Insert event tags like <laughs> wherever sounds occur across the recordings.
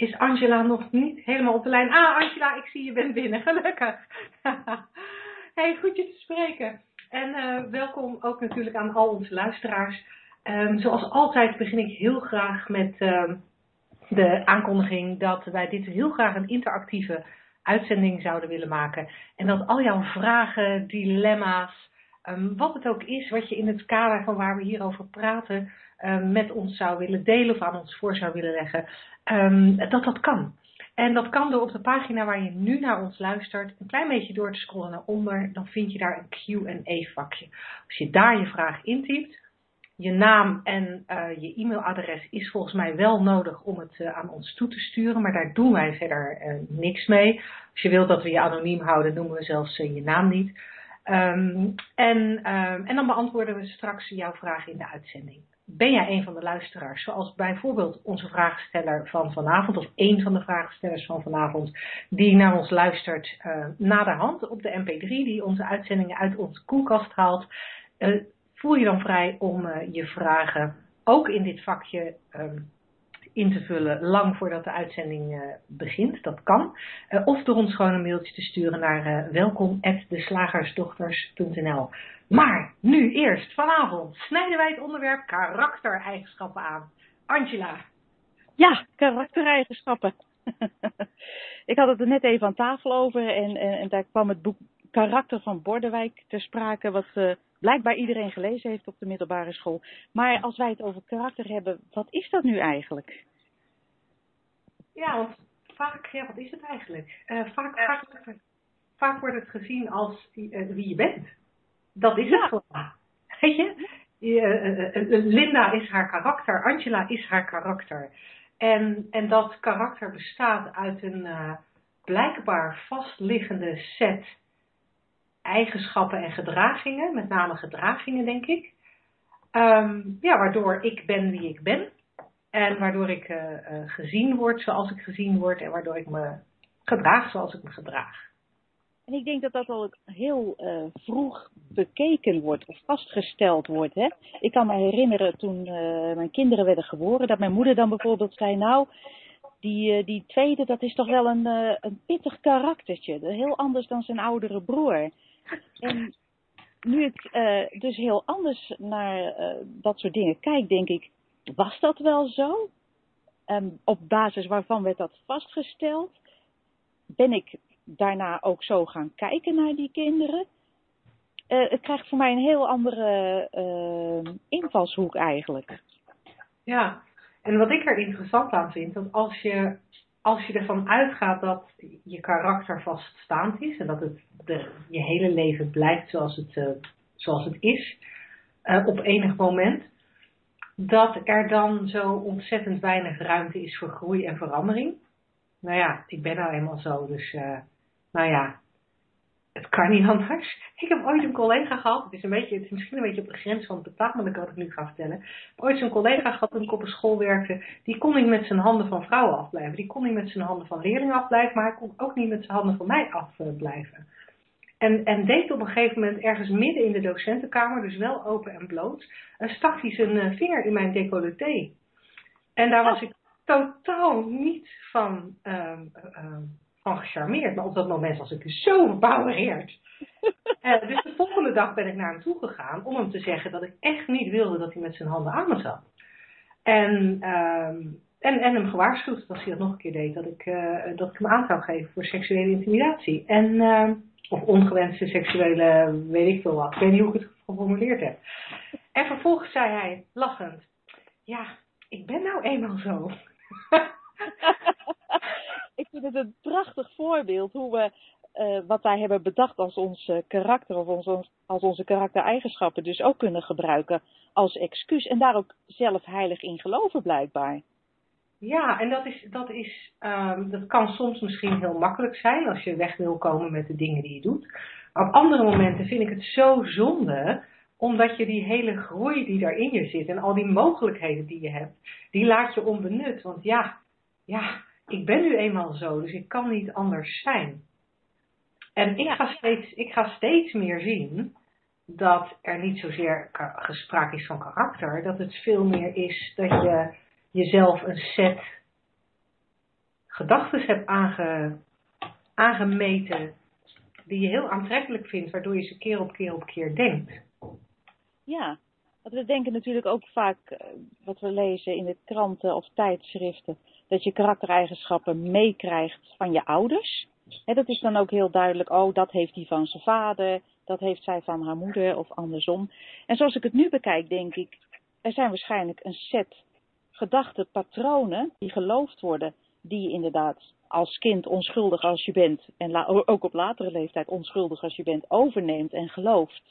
is Angela nog niet helemaal op de lijn. Ah Angela, ik zie je bent binnen, <laughs> gelukkig. <laughs> hey, goed je te spreken. En uh, welkom ook natuurlijk aan al onze luisteraars. Um, zoals altijd begin ik heel graag met uh, de aankondiging dat wij dit heel graag een interactieve uitzending zouden willen maken. En dat al jouw vragen, dilemma's, Um, wat het ook is wat je in het kader van waar we hierover praten um, met ons zou willen delen of aan ons voor zou willen leggen, um, dat dat kan. En dat kan door op de pagina waar je nu naar ons luistert een klein beetje door te scrollen naar onder, dan vind je daar een Q&A vakje. Als je daar je vraag intypt, je naam en uh, je e-mailadres is volgens mij wel nodig om het uh, aan ons toe te sturen, maar daar doen wij verder uh, niks mee. Als je wilt dat we je anoniem houden, noemen we zelfs je naam niet. Um, en, en dan beantwoorden we straks jouw vraag in de uitzending. Ben jij een van de luisteraars, zoals bijvoorbeeld onze vraagsteller van vanavond, of één van de vraagstellers van vanavond, die naar ons luistert uh, naderhand op de MP3, die onze uitzendingen uit onze koelkast haalt, uh, voel je dan vrij om uh, je vragen ook in dit vakje um, in te vullen lang voordat de uitzending uh, begint. Dat kan. Uh, of door ons gewoon een mailtje te sturen naar uh, welkom@deslagersdochters.nl. Maar nu eerst vanavond snijden wij het onderwerp karaktereigenschappen aan. Angela. Ja, karaktereigenschappen. <laughs> Ik had het er net even aan tafel over en, en, daar kwam het boek Karakter van Bordewijk ter sprake, wat blijkbaar iedereen gelezen heeft op de middelbare school. Maar als wij het over karakter hebben, wat is dat nu eigenlijk? Ja, want vaak, ja, wat is het eigenlijk? Uh, vaak, vaak, vaak, wordt het gezien als uh, wie je bent. Dat is het gewoon. Weet je? Linda is haar karakter, Angela is haar karakter. En, en dat karakter bestaat uit een blijkbaar vastliggende set eigenschappen en gedragingen, met name gedragingen denk ik. Um, ja, waardoor ik ben wie ik ben. En waardoor ik uh, uh, gezien word zoals ik gezien word en waardoor ik me gedraag zoals ik me gedraag. En ik denk dat dat al heel uh, vroeg bekeken wordt of vastgesteld wordt. Hè? Ik kan me herinneren toen mijn kinderen werden geboren, dat mijn moeder dan bijvoorbeeld zei, nou, die, die tweede, dat is toch wel een, een pittig karaktertje. Heel anders dan zijn oudere broer. En nu ik dus heel anders naar dat soort dingen kijk, denk ik, was dat wel zo? Um, op basis waarvan werd dat vastgesteld? Ben ik daarna ook zo gaan kijken naar die kinderen? Uh, het krijgt voor mij een heel andere invalshoek eigenlijk. Ja, en wat ik er interessant aan vind, dat als je als je ervan uitgaat dat je karakter vaststaand is en dat het de, je hele leven blijft zoals het, uh, zoals het is uh, op enig moment, dat er dan zo ontzettend weinig ruimte is voor groei en verandering. Nou ja, ik ben nou eenmaal zo, dus uh, nou ja, het kan niet anders. Ik heb ooit een collega gehad, het is, een beetje, het is misschien een beetje op de grens van het betaalmelijk wat ik nu ga vertellen. Ik heb ooit zo'n collega gehad toen ik op een school werkte, die kon niet met zijn handen van vrouwen afblijven. Die kon niet met zijn handen van leerlingen afblijven, maar hij kon ook niet met zijn handen van mij afblijven. En, en deed op een gegeven moment ergens midden in de docentenkamer, dus wel open en bloot, stak hij zijn vinger in mijn decolleté. En daar was ik totaal niet van... Uh, uh, van gecharmeerd. Maar op dat moment was ik zo verbouwereerd. uh, <laughs> dus de volgende dag ben ik naar hem toe gegaan om hem te zeggen dat ik echt niet wilde dat hij met zijn handen aan me zat. En, um, en, en hem gewaarschuwd dat als hij dat nog een keer deed, dat ik, uh, dat ik hem aan zou geven voor seksuele intimidatie. En, uh, of ongewenste seksuele, weet ik veel wat. Ik weet niet hoe ik het geformuleerd heb. En vervolgens zei hij, lachend, ja, ik ben nou eenmaal zo. <laughs> ik vind het een prachtig voorbeeld hoe we uh, wat wij hebben bedacht als ons karakter of ons, als onze karaktereigenschappen dus ook kunnen gebruiken als excuus en daar ook zelf heilig in geloven blijkbaar. Ja, en dat, is, dat, is, ehm, dat kan soms misschien heel makkelijk zijn als je weg wil komen met de dingen die je doet. Maar op andere momenten vind ik het zo zonde, omdat je die hele groei die daar in je zit en al die mogelijkheden die je hebt, die laat je onbenut. Want ja, ja, ik ben nu eenmaal zo, dus ik kan niet anders zijn. En ik ga steeds, ik ga steeds meer zien dat er niet zozeer gesprake is van karakter, dat het veel meer is dat je jezelf een set gedachten hebt aange, aangemeten die je heel aantrekkelijk vindt, waardoor je ze keer op keer op keer denkt. Ja, want we denken natuurlijk ook vaak, eh, wat we lezen in de kranten of tijdschriften, dat je karaktereigenschappen meekrijgt van je ouders. He, dat is dan ook heel duidelijk, oh, dat heeft hij van zijn vader, dat heeft zij van haar moeder of andersom. En zoals ik het nu bekijk, denk ik, er zijn waarschijnlijk een set gedachten, patronen die geloofd worden, die je inderdaad als kind onschuldig als je bent, en ook op latere leeftijd onschuldig als je bent, overneemt en gelooft.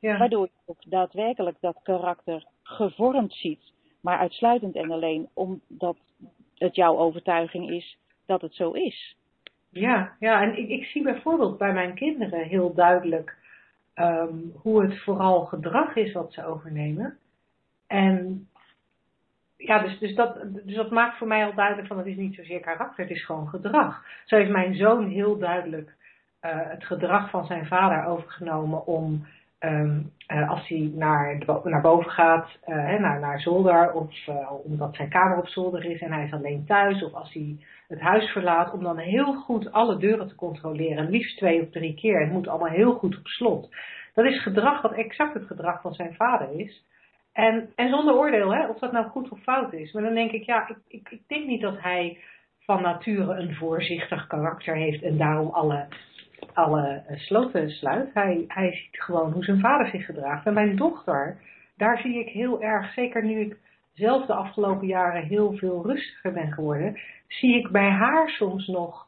Ja. Waardoor je ook daadwerkelijk dat karakter gevormd ziet, maar uitsluitend en alleen omdat het jouw overtuiging is dat het zo is. Ja, ja en ik, ik zie bijvoorbeeld bij mijn kinderen heel duidelijk um, hoe het vooral gedrag is wat ze overnemen. En ja, dus, dus, dat, dus dat maakt voor mij al duidelijk van het is niet zozeer karakter, het is gewoon gedrag. Zo heeft mijn zoon heel duidelijk uh, het gedrag van zijn vader overgenomen om um, uh, als hij naar, naar boven gaat, uh, naar, naar zolder, of omdat zijn kamer op zolder is en hij is alleen thuis, of als hij het huis verlaat, om dan heel goed alle deuren te controleren, liefst twee of drie keer. Het moet allemaal heel goed op slot. Dat is gedrag wat exact het gedrag van zijn vader is. En, en zonder oordeel, hè, of dat nou goed of fout is. Maar dan denk ik, ja, ik, ik, ik denk niet dat hij van nature een voorzichtig karakter heeft en daarom alle, alle sloten sluit. Hij, hij ziet gewoon hoe zijn vader zich gedraagt. En mijn dochter, daar zie ik heel erg, zeker nu ik zelf de afgelopen jaren heel veel rustiger ben geworden, zie ik bij haar soms nog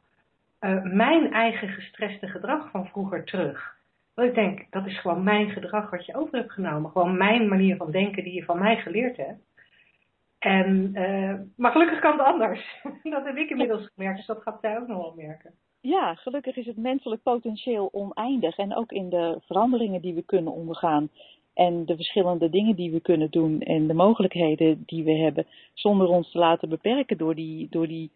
uh, mijn eigen gestreste gedrag van vroeger terug. Want ik denk, dat is gewoon mijn gedrag wat je over hebt genomen. Gewoon mijn manier van denken die je van mij geleerd hebt. En, uh, maar gelukkig kan het anders. <laughs> dat heb ik inmiddels gemerkt, dus dat gaat zij ook nog wel merken. Ja, gelukkig is het menselijk potentieel oneindig. En ook in de veranderingen die we kunnen ondergaan. En de verschillende dingen die we kunnen doen. En de mogelijkheden die we hebben. Zonder ons te laten beperken door die, door die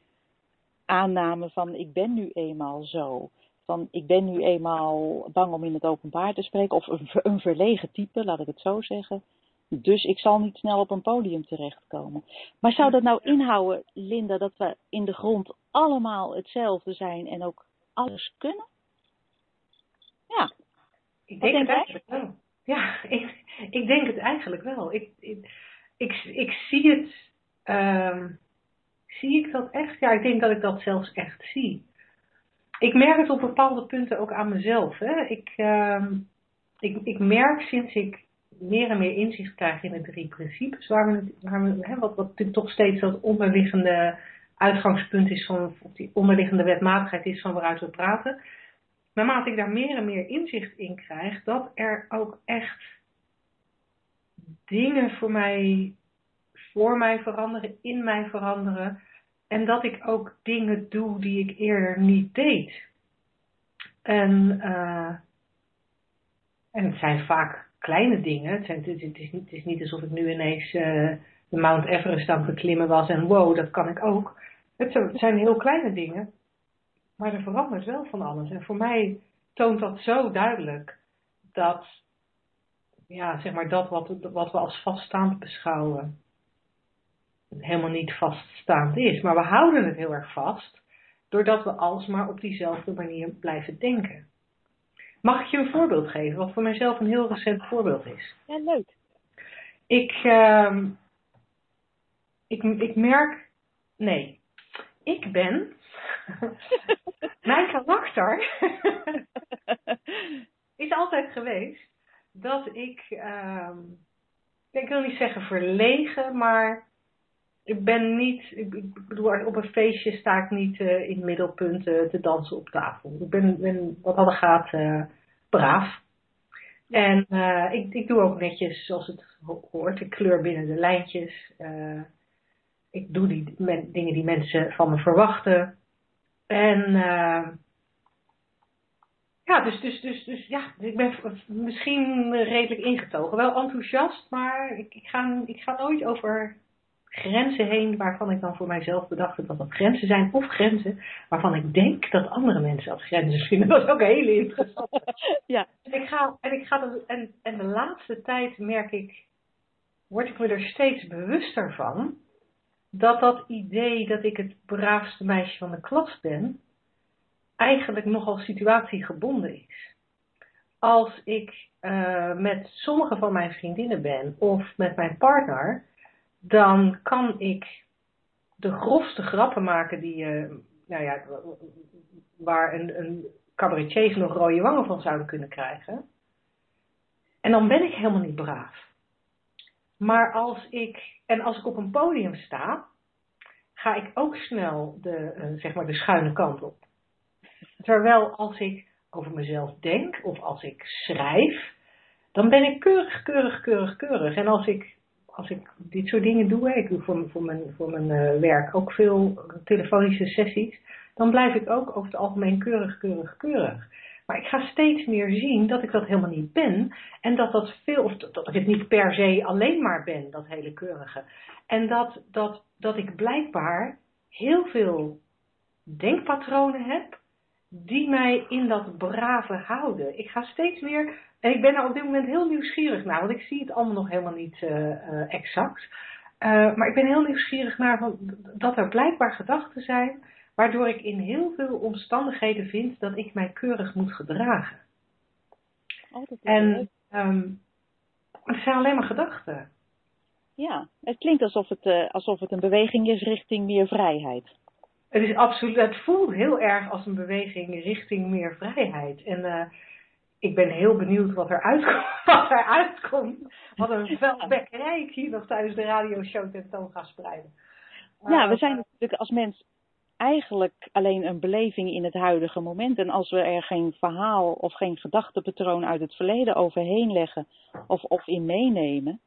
aanname van ik ben nu eenmaal zo van ik ben nu eenmaal bang om in het openbaar te spreken, of een, een verlegen type, laat ik het zo zeggen. Dus ik zal niet snel op een podium terechtkomen. Maar zou dat nou inhouden, Linda, dat we in de grond allemaal hetzelfde zijn en ook alles kunnen? Ja. Ik denk het eigenlijk wel. Ja, <laughs> ik, ik denk het eigenlijk wel. Ik, ik, ik, ik zie het. Uh, zie ik dat echt? Ja, ik denk dat ik dat zelfs echt zie ik merk het op bepaalde punten ook aan mezelf. Hè. Ik, uh, ik, ik merk sinds ik meer en meer inzicht krijg in de drie principes, waar we, hè, wat, wat toch steeds dat onderliggende uitgangspunt is van, of die onderliggende wetmatigheid is van waaruit we praten. Naarmate ik daar meer en meer inzicht in krijg, dat er ook echt dingen voor mij, voor mij veranderen, in mij veranderen, en dat ik ook dingen doe die ik eerder niet deed. En, uh, en het zijn vaak kleine dingen. Het, het, is, niet, is niet alsof ik nu ineens uh, de Mount Everest aan het beklimmen was en wow, dat kan ik ook. Het zijn heel kleine dingen, maar er verandert wel van alles. En voor mij toont dat zo duidelijk dat, ja, zeg maar, dat wat, wat we als vaststaand beschouwen, helemaal niet vaststaand is. Maar we houden het heel erg vast, doordat we alsmaar op diezelfde manier blijven denken. Mag ik je een voorbeeld geven, wat voor mijzelf een heel recent voorbeeld is? Ja, leuk. Ik, uh, ik, ik merk, nee, ik ben, <laughs> mijn karakter <laughs> is altijd geweest dat ik, uh, ik wil niet zeggen verlegen, maar ik ben niet, ik bedoel, op een feestje sta ik niet uh, in middelpunten te dansen op tafel. Ik ben, ben wat hadden gaat, uh, braaf. En ik, ik doe ook netjes zoals het hoort. Ik kleur binnen de lijntjes. ik doe die dingen die mensen van me verwachten. En ja, dus, dus, dus, dus ja, ik ben misschien redelijk ingetogen. Wel enthousiast, maar ik, ik, ga, ik ga nooit over grenzen heen waarvan ik dan voor mijzelf bedacht heb dat dat grenzen zijn. Of grenzen waarvan ik denk dat andere mensen als grenzen <laughs> vinden. Dat is ook heel interessant. ja. En, ik ga, en, ik ga en, en de laatste tijd merk ik, word ik me er steeds bewuster van, dat dat idee dat ik het braafste meisje van de klas ben, eigenlijk nogal situatiegebonden is. Als ik uh, met sommige van mijn vriendinnen ben of met mijn partner, dan kan ik de grofste grappen maken die je, nou ja, waar een, een cabaretiers nog rode wangen van zouden kunnen krijgen. En dan ben ik helemaal niet braaf. Maar als ik, en als ik op een podium sta, ga ik ook snel de, uh, zeg maar de schuine kant op. Terwijl als ik over mezelf denk of als ik schrijf, dan ben ik keurig, keurig, keurig, keurig. En als ik, als ik dit soort dingen doe, ik doe voor, voor mijn, voor mijn uh, werk ook veel telefonische sessies, dan blijf ik ook over het algemeen keurig, keurig, keurig. Maar ik ga steeds meer zien dat ik dat helemaal niet ben. En dat dat veel, of dat ik het niet per se alleen maar ben, dat hele keurige. En dat, dat, dat ik blijkbaar heel veel denkpatronen heb die mij in dat brave houden. Ik ga steeds meer, en ik ben er op dit moment heel nieuwsgierig naar, want ik zie het allemaal nog helemaal niet uh, uh, exact. Uh, maar ik ben heel nieuwsgierig naar van, dat er blijkbaar gedachten zijn, waardoor ik in heel veel omstandigheden vind dat ik mij keurig moet gedragen. Altijd en um, het zijn alleen maar gedachten. Ja, het klinkt alsof het, alsof het een beweging is richting meer vrijheid. Het is absoluut, het voelt heel erg als een beweging richting meer vrijheid. En uh, ik ben heel benieuwd wat er uitkomt. <laughs> Wat er uitkomt. Wat een veldbekkerij ik hier nog tijdens de radioshow tentoon ga spreiden. Ja, we zijn natuurlijk als mens eigenlijk alleen een beleving in het huidige moment. En als we er geen verhaal of geen gedachtepatroon uit het verleden overheen leggen of, of in meenemen,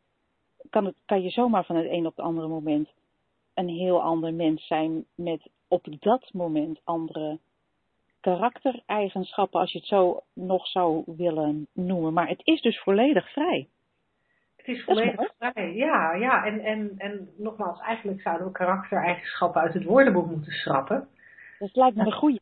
kan, het, kan je zomaar van het een op het andere moment een heel ander mens zijn met op dat moment andere karaktereigenschappen, als je het zo nog zou willen noemen. Maar het is dus volledig vrij. Het is volledig vrij, ja. ja. En, en, en nogmaals, eigenlijk zouden we karaktereigenschappen uit het woordenboek moeten schrappen. Dat lijkt me een goede.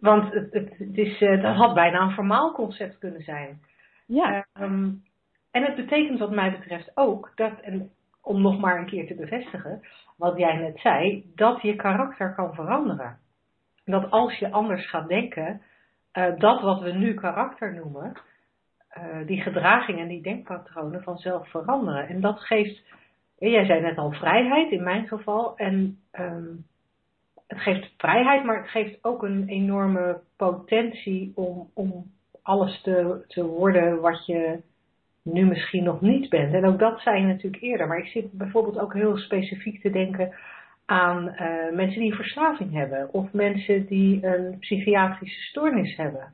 Want het, het, het is, uh, dat had bijna een formaal concept kunnen zijn. Ja. Um, en het betekent wat mij betreft ook dat, en om nog maar een keer te bevestigen, wat jij net zei, dat je karakter kan veranderen. Dat als je anders gaat denken, uh, dat wat we nu karakter noemen, uh, die gedragingen en die denkpatronen vanzelf veranderen. En dat geeft, jij zei net al vrijheid in mijn geval, en um, het geeft vrijheid, maar het geeft ook een enorme potentie om, om alles te, te worden wat je nu misschien nog niet bent. En ook dat zei je natuurlijk eerder. Maar ik zit bijvoorbeeld ook heel specifiek te denken aan uh, mensen die een verslaving hebben. Of mensen die een psychiatrische stoornis hebben.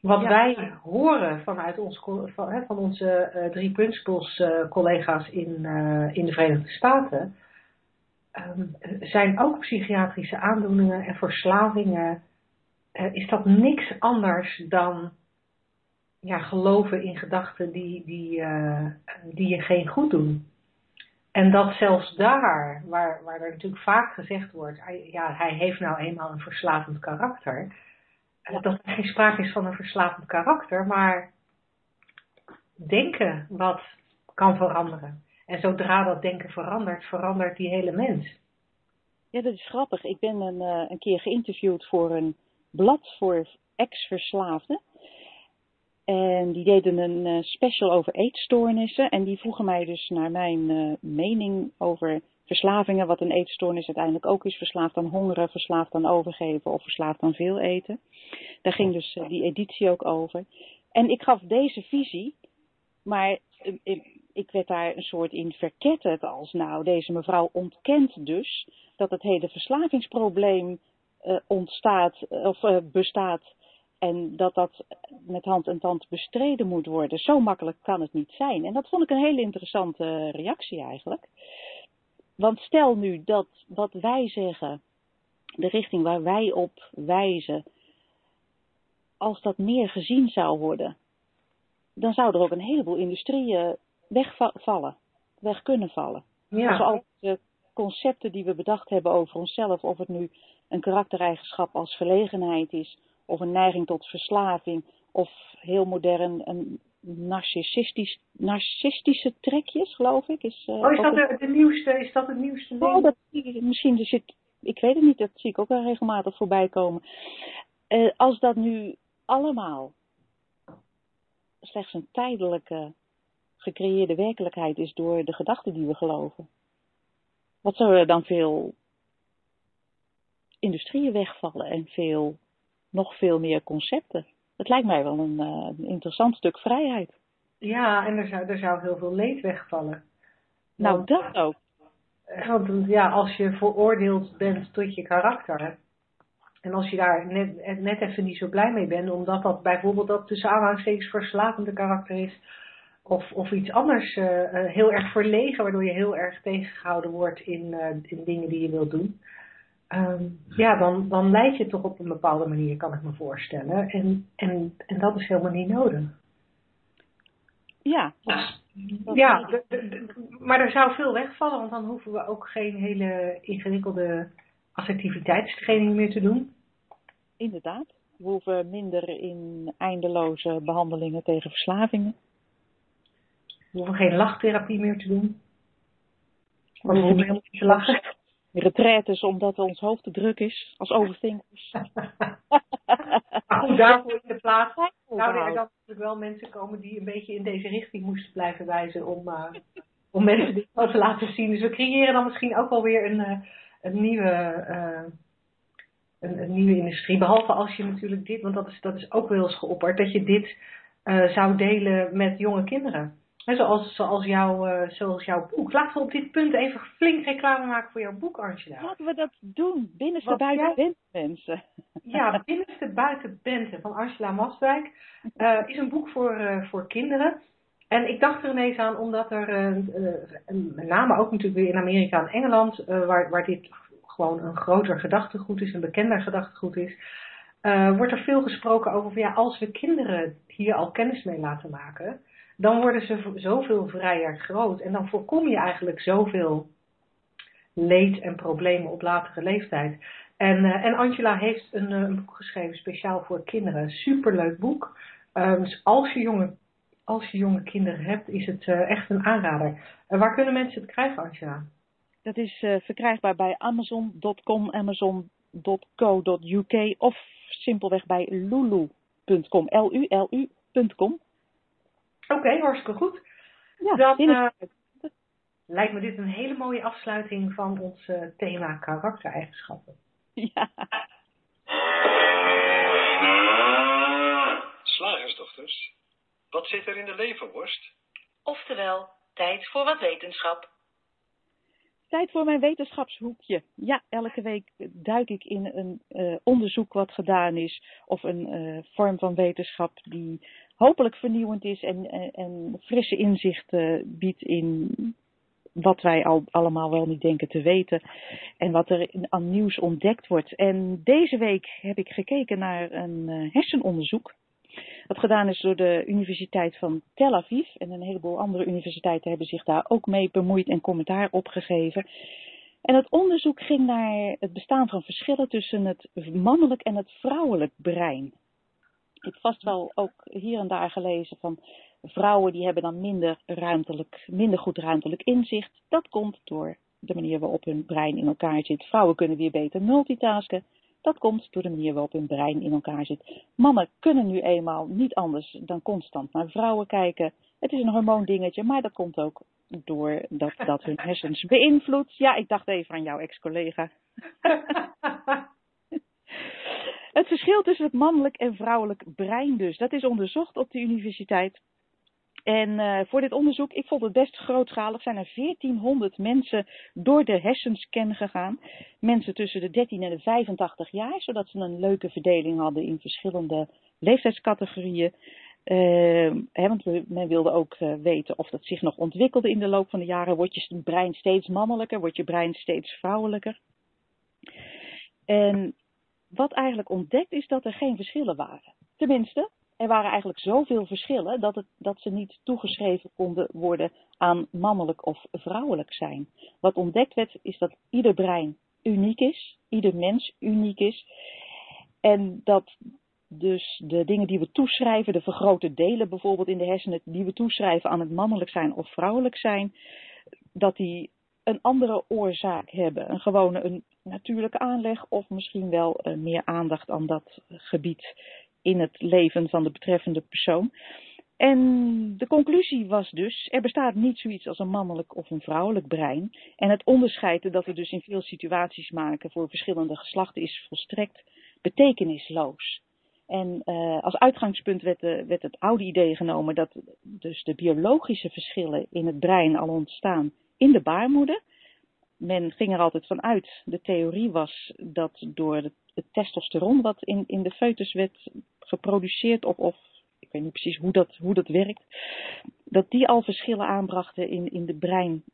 Wat ja. wij horen vanuit ons, van, van onze uh, drie principles uh, collega's in, in de Verenigde Staten. Um, zijn ook psychiatrische aandoeningen en verslavingen. is dat niks anders dan ja, geloven in gedachten die, die, uh, die je geen goed doen. En dat zelfs daar, waar, waar er natuurlijk vaak gezegd wordt, ja, hij heeft nou eenmaal een verslavend karakter, ja. dat er geen sprake is van een verslavend karakter, maar denken wat kan veranderen. En zodra dat denken verandert, verandert die hele mens. Ja, dat is grappig. Ik ben een, uh, een keer geïnterviewd voor een blad voor ex-verslaafden. En die deden een uh, special over eetstoornissen. En die vroegen mij dus naar mijn uh, mening over verslavingen. Wat een eetstoornis uiteindelijk ook is. Verslaafd aan hongeren, verslaafd aan overgeven of verslaafd aan veel eten. Daar ging dus uh, die editie ook over. En ik gaf deze visie. Maar ik werd daar een soort in verketterd als nou, deze mevrouw ontkent dus dat het hele verslavingsprobleem ontstaat of bestaat en dat dat met hand en tand bestreden moet worden. Zo makkelijk kan het niet zijn. En dat vond ik een hele interessante reactie eigenlijk. Want stel nu dat wat wij zeggen, de richting waar wij op wijzen, als dat meer gezien zou worden, dan zou er ook een heleboel industrieën wegvallen, weg kunnen vallen. Ja. Als al de concepten die we bedacht hebben over onszelf, of het nu een karaktereigenschap als verlegenheid is, of een neiging tot verslaving, of heel modern een narcistisch, narcistische trekjes, geloof ik. Is, uh, oh, is dat de, de, nieuwste, is dat het nieuwste? Oh, dat, misschien zit, ik weet het niet, dat zie ik ook wel regelmatig voorbij komen. Uh, als dat nu allemaal slechts een tijdelijke gecreëerde werkelijkheid is door de gedachten die we geloven. Wat zou er dan veel industrieën wegvallen en veel, nog veel meer concepten? Het lijkt mij wel een, uh, een interessant stuk vrijheid. Ja, en er zou, er zou heel veel leed wegvallen. Nou, dat ook. Want ja, als je veroordeeld bent tot je karakter, en als je daar net, net even niet zo blij mee bent, omdat dat bijvoorbeeld dat tussen aanhalingstekens verslavende karakter is, of, of iets anders uh, uh, heel erg verlegen, waardoor je heel erg tegengehouden wordt in, uh, in dingen die je wilt doen. Um, ja, dan, dan leid je toch op een bepaalde manier, kan ik me voorstellen. En, en, en dat is helemaal niet nodig. Ja. Ja, de, de, de, maar er zou veel wegvallen, want dan hoeven we ook geen hele ingewikkelde assertiviteitstraining meer te doen. Inderdaad. We hoeven minder in eindeloze behandelingen tegen verslavingen. We hoeven geen lachtherapie meer te doen. We hoeven helemaal niet te lachen. Retraites omdat ons hoofd te druk is, als overthinkers. maar <laughs> goed, daarvoor in de plaats zouden er dan natuurlijk wel mensen komen die een beetje in deze richting moesten blijven wijzen om, uh, om mensen dit te laten zien. Dus we creëren dan misschien ook wel weer een, uh, een nieuwe... Uh, een, een, nieuwe industrie. Behalve als je natuurlijk dit, want dat is, dat is ook wel eens geopperd, dat je dit zou delen met jonge kinderen. He, zoals, zoals, jouw, uh, zoals jouw boek. Laten we op dit punt even flink reclame maken voor jouw boek, Angela. Laten we dat doen. Binnenste buiten jij... mensen. Ja, Binnenste buiten Bente van Angela Mastwijk uh, is een boek voor, uh, voor kinderen. En ik dacht er ineens aan, omdat er met name ook natuurlijk weer in Amerika en Engeland, waar, waar dit gewoon een groter gedachtegoed is, een bekender gedachtegoed is, wordt er veel gesproken over van ja, als we kinderen hier al kennis mee laten maken dan worden ze zoveel vrijer groot. En dan voorkom je eigenlijk zoveel leed en problemen op latere leeftijd. En, uh, en Angela heeft een, een, boek geschreven speciaal voor kinderen. Superleuk boek. Um, dus als je, jonge, als je jonge kinderen hebt, is het uh, echt een aanrader. Uh, waar kunnen mensen het krijgen, Angela? Dat is verkrijgbaar bij amazon.com, amazon.co.uk of simpelweg bij lulu.com, L-U-L-U.com. Oké, okay, hartstikke goed. Ja, Dan uh, lijkt me dit een hele mooie afsluiting van ons uh, thema karaktereigenschappen. Ja. <laughs> Slagersdochters, wat zit er in de leverworst? Oftewel, tijd voor wat wetenschap. Tijd voor mijn wetenschapshoekje. Ja, elke week duik ik in een uh, onderzoek wat gedaan is. Of een uh, vorm van wetenschap die hopelijk vernieuwend is en, en, en frisse inzichten biedt in wat wij al allemaal wel niet denken te weten en wat er aan nieuws ontdekt wordt. En deze week heb ik gekeken naar een uh, hersenonderzoek. Dat gedaan is door de Universiteit van Tel Aviv. En een heleboel andere universiteiten hebben zich daar ook mee bemoeid en commentaar opgegeven. En het onderzoek ging naar het bestaan van verschillen tussen het mannelijk en het vrouwelijk brein. Ik heb vast wel ook hier en daar gelezen van vrouwen die hebben dan minder, ruimtelijk, minder goed ruimtelijk inzicht. Dat komt door de manier waarop hun brein in elkaar zit. Vrouwen kunnen weer beter multitasken. Dat komt door de manier waarop hun brein in elkaar zit. Mannen kunnen nu eenmaal niet anders dan constant naar vrouwen kijken. Het is een hormoondingetje, maar dat komt ook door dat, dat hun hersens beïnvloedt. Ja, ik dacht even aan jouw ex-collega. <laughs> Het verschil tussen het mannelijk en vrouwelijk brein dus. Dat is onderzocht op de universiteit. En uh, voor dit onderzoek, ik vond het best grootschalig, zijn er 1400 mensen door de hersenscan gegaan. Mensen tussen de 13 en de 85 jaar, zodat ze een leuke verdeling hadden in verschillende leeftijdscategorieën. Uh, hè, want men wilde ook uh, weten of dat zich nog ontwikkelde in de loop van de jaren. Wordt je brein steeds mannelijker? Wordt je brein steeds vrouwelijker? En wat eigenlijk ontdekt is dat er geen verschillen waren. Tenminste, er waren eigenlijk zoveel verschillen dat, het, dat ze niet toegeschreven konden worden aan mannelijk of vrouwelijk zijn. Wat ontdekt werd is dat ieder brein uniek is, ieder mens uniek is. En dat dus de dingen die we toeschrijven, de vergrote delen bijvoorbeeld in de hersenen, die we toeschrijven aan het mannelijk zijn of vrouwelijk zijn, dat die een andere oorzaak hebben. Een gewone een natuurlijke aanleg of misschien wel uh, meer aandacht aan dat gebied in het leven van de betreffende persoon. En de conclusie was dus, er bestaat niet zoiets als een mannelijk of een vrouwelijk brein. En het onderscheid dat we dus in veel situaties maken voor verschillende geslachten is volstrekt betekenisloos. En uh, als uitgangspunt werd, werd, het oude idee genomen dat dus de biologische verschillen in het brein al ontstaan in de baarmoeder. Men ging er altijd van uit, de theorie was dat door het, testosteron wat in, in de foetus werd geproduceerd, of, of ik weet niet precies hoe dat, hoe dat werkt, dat die al verschillen aanbrachten in, in, de brein,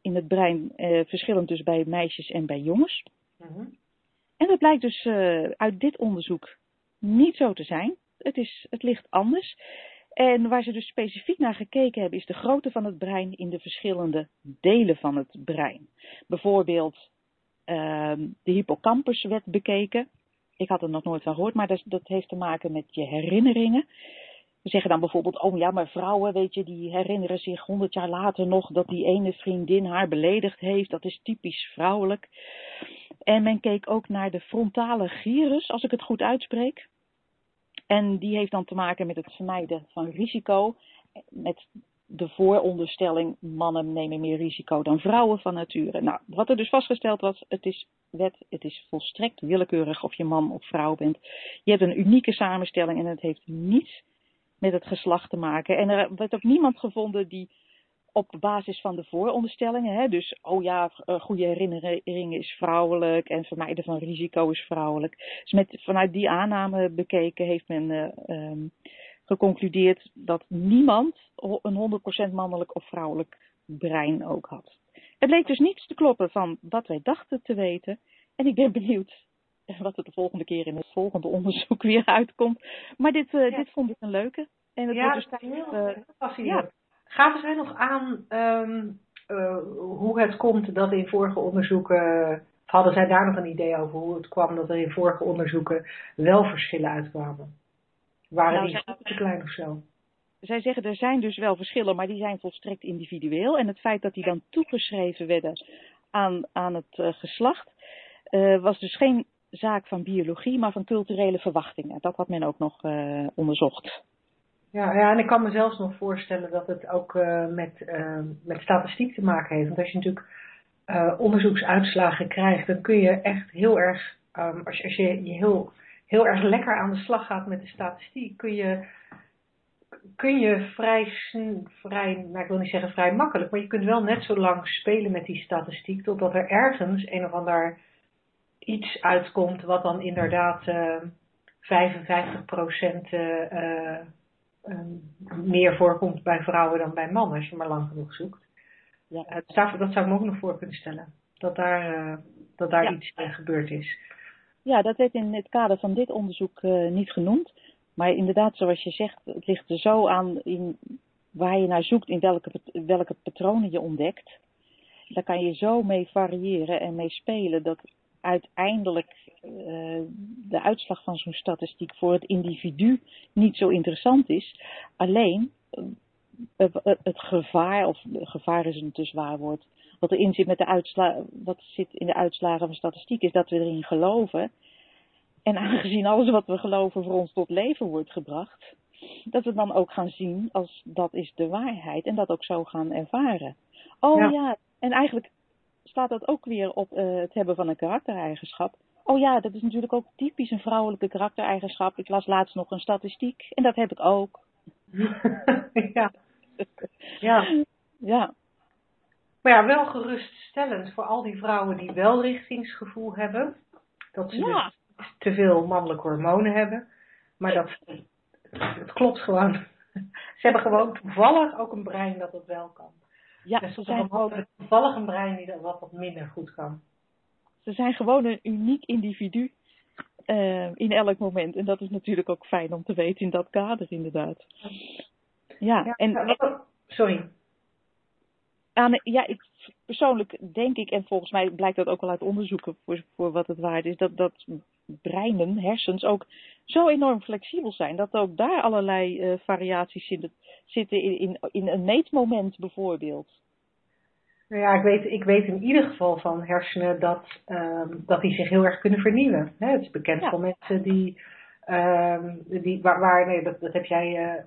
in het brein, eh, verschillend dus bij meisjes en bij jongens. Mm-hmm. En dat blijkt dus uh, uit dit onderzoek niet zo te zijn. Het, is, het ligt anders. En waar ze dus specifiek naar gekeken hebben, is de grootte van het brein in de verschillende delen van het brein. Bijvoorbeeld uh, de hippocampus werd bekeken. Ik had er nog nooit van gehoord, maar dat, dat heeft te maken met je herinneringen. We zeggen dan bijvoorbeeld, oh ja, maar vrouwen, weet je, die herinneren zich honderd jaar later nog dat die ene vriendin haar beledigd heeft. Dat is typisch vrouwelijk. En men keek ook naar de frontale gyrus, als ik het goed uitspreek. En die heeft dan te maken met het vermijden van risico. Met de vooronderstelling, mannen nemen meer risico dan vrouwen van nature. Nou, wat er dus vastgesteld was, het is wet, het is volstrekt willekeurig of je man of vrouw bent. Je hebt een unieke samenstelling en het heeft niets met het geslacht te maken. En er werd ook niemand gevonden die op basis van de vooronderstellingen, hè, dus oh ja, eh, goede herinnering is vrouwelijk en vermijden van risico is vrouwelijk. Dus met, vanuit die aanname bekeken heeft men uh, um, geconcludeerd dat niemand een 100% mannelijk of vrouwelijk brein ook had. Het bleek dus niets te kloppen van wat wij dachten te weten. En ik ben benieuwd wat er de volgende keer in het volgende onderzoek weer uitkomt. Maar dit, uh, ja. dit vond ik een leuke. En het ja, wordt dus heel uh, fascinerend. Ja. Gaven zij nog aan um, uh, hoe het komt dat in vorige onderzoeken, hadden zij daar nog een idee over hoe het kwam dat er in vorige onderzoeken wel verschillen uitkwamen? Waren nou, die zij, te klein of zo? Zij zeggen er zijn dus wel verschillen, maar die zijn volstrekt individueel. En het feit dat die dan toegeschreven werden aan, aan het uh, geslacht, uh, was dus geen zaak van biologie, maar van culturele verwachtingen. Dat had men ook nog uh, onderzocht. Ja, ja, en ik kan me zelfs nog voorstellen dat het ook uh, met, uh, met statistiek te maken heeft. Want als je natuurlijk uh, onderzoeksuitslagen krijgt, dan kun je echt heel erg, um, als, je, als je, je heel, heel erg lekker aan de slag gaat met de statistiek, kun je, kun je vrij, vrij, nou ik wil niet zeggen vrij makkelijk, maar je kunt wel net zo lang spelen met die statistiek totdat er ergens een of ander iets uitkomt wat dan inderdaad 55 procent um, meer voorkomt bij vrouwen dan bij mannen, als je maar lang genoeg zoekt. Ja. Uh, dat zou ik me ook nog voor kunnen stellen. Dat daar, uh, dat daar ja. iets uh, gebeurd is. Ja, dat werd in het kader van dit onderzoek niet genoemd. Maar inderdaad, zoals je zegt, het ligt er zo aan in waar je naar zoekt, in welke, welke patronen je ontdekt. Daar kan je zo mee variëren en mee spelen dat uiteindelijk uh, de uitslag van zo'n statistiek voor het individu niet zo interessant is. Alleen uh, het gevaar, of gevaar is een te zwaar woord, wat erin zit met de uitslagen, wat zit in de uitslagen van statistiek, is dat we erin geloven. En aangezien alles wat we geloven voor ons tot leven wordt gebracht, dat we dan ook gaan zien als dat is de waarheid en dat ook zo gaan ervaren. Oh ja, ja en eigenlijk staat dat ook weer op uh, het hebben van een karaktereigenschap. Oh ja, dat is natuurlijk ook typisch een vrouwelijke karaktereigenschap. Ik las laatst nog een statistiek en dat heb ik ook. <laughs> ja. ja. Ja. Maar ja, wel geruststellend voor al die vrouwen die wel richtingsgevoel hebben. Dat ze ja. dus te veel mannelijke hormonen hebben. Maar dat, het klopt gewoon. <laughs> Ze hebben gewoon toevallig ook een brein dat het wel kan. Ja, Dus ze zijn, gewoon, toevallig een brein die dat wat, wat minder goed kan. ze zijn gewoon een uniek individu eh, in elk moment. En dat is natuurlijk ook fijn om te weten in dat kader, inderdaad. Ja, Ja, en, wat ook- sorry. aan, ja, ik, persoonlijk denk ik, en volgens mij blijkt dat ook wel uit onderzoeken voor, voor wat het waard is, dat, dat breinen, hersens ook zo enorm flexibel zijn. Dat ook daar allerlei eh, variaties zitten, zitten in, in, in een meetmoment bijvoorbeeld. Nou ja, ik weet, ik weet in ieder geval van hersenen dat, ehm, dat die zich heel erg kunnen vernieuwen. Hè, het is bekend Ja. van mensen die, ehm, die waar, waar nee, dat, dat heb jij eh,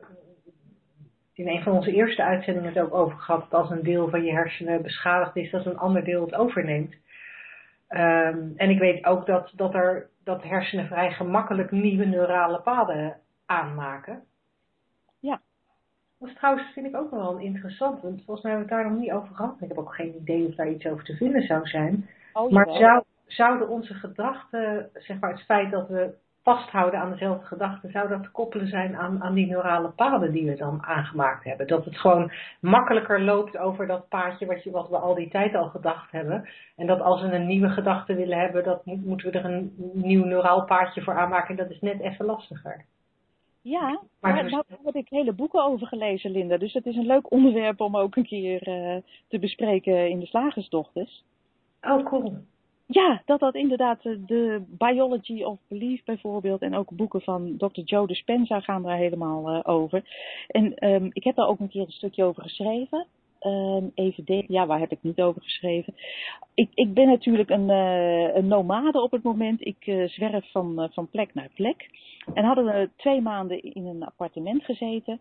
in een van onze eerste uitzendingen het ook over gehad. Dat als een deel van je hersenen beschadigd is, dat een ander deel het overneemt. Ehm, en ik weet ook dat, dat, er, dat hersenen vrij gemakkelijk nieuwe neurale paden aanmaken. Ja. Dat is trouwens, vind ik ook wel interessant, want volgens mij hebben we het daar nog niet over gehad. Ik heb ook geen idee of daar iets over te vinden zou zijn. Oh, Maar zou, zouden onze gedachten, zeg maar het feit dat we vasthouden aan dezelfde gedachten, zou dat te koppelen zijn aan, aan die neurale paden die we dan aangemaakt hebben? Dat het gewoon makkelijker loopt over dat paadje wat, je, wat we al die tijd al gedacht hebben. En dat als we een nieuwe gedachte willen hebben, dat moet, moeten we er een nieuw neuraal paadje voor aanmaken. En dat is net even lastiger. Ja, Maar dus- daar heb ik hele boeken over gelezen, Linda. Dus het is een leuk onderwerp om ook een keer eh, te bespreken in de Slagersdochters. Oh, cool. Ja, dat dat inderdaad eh, de Biology of Belief bijvoorbeeld en ook boeken van Dr. Joe Dispenza gaan daar helemaal eh, over. En ehm, ik heb daar ook een keer een stukje over geschreven. Ehm, even denken, ja, waar heb ik niet over geschreven? Ik, ik ben natuurlijk een, eh, een nomade op het moment. Ik eh, zwerf van, van plek naar plek. En hadden we twee maanden in een appartement gezeten.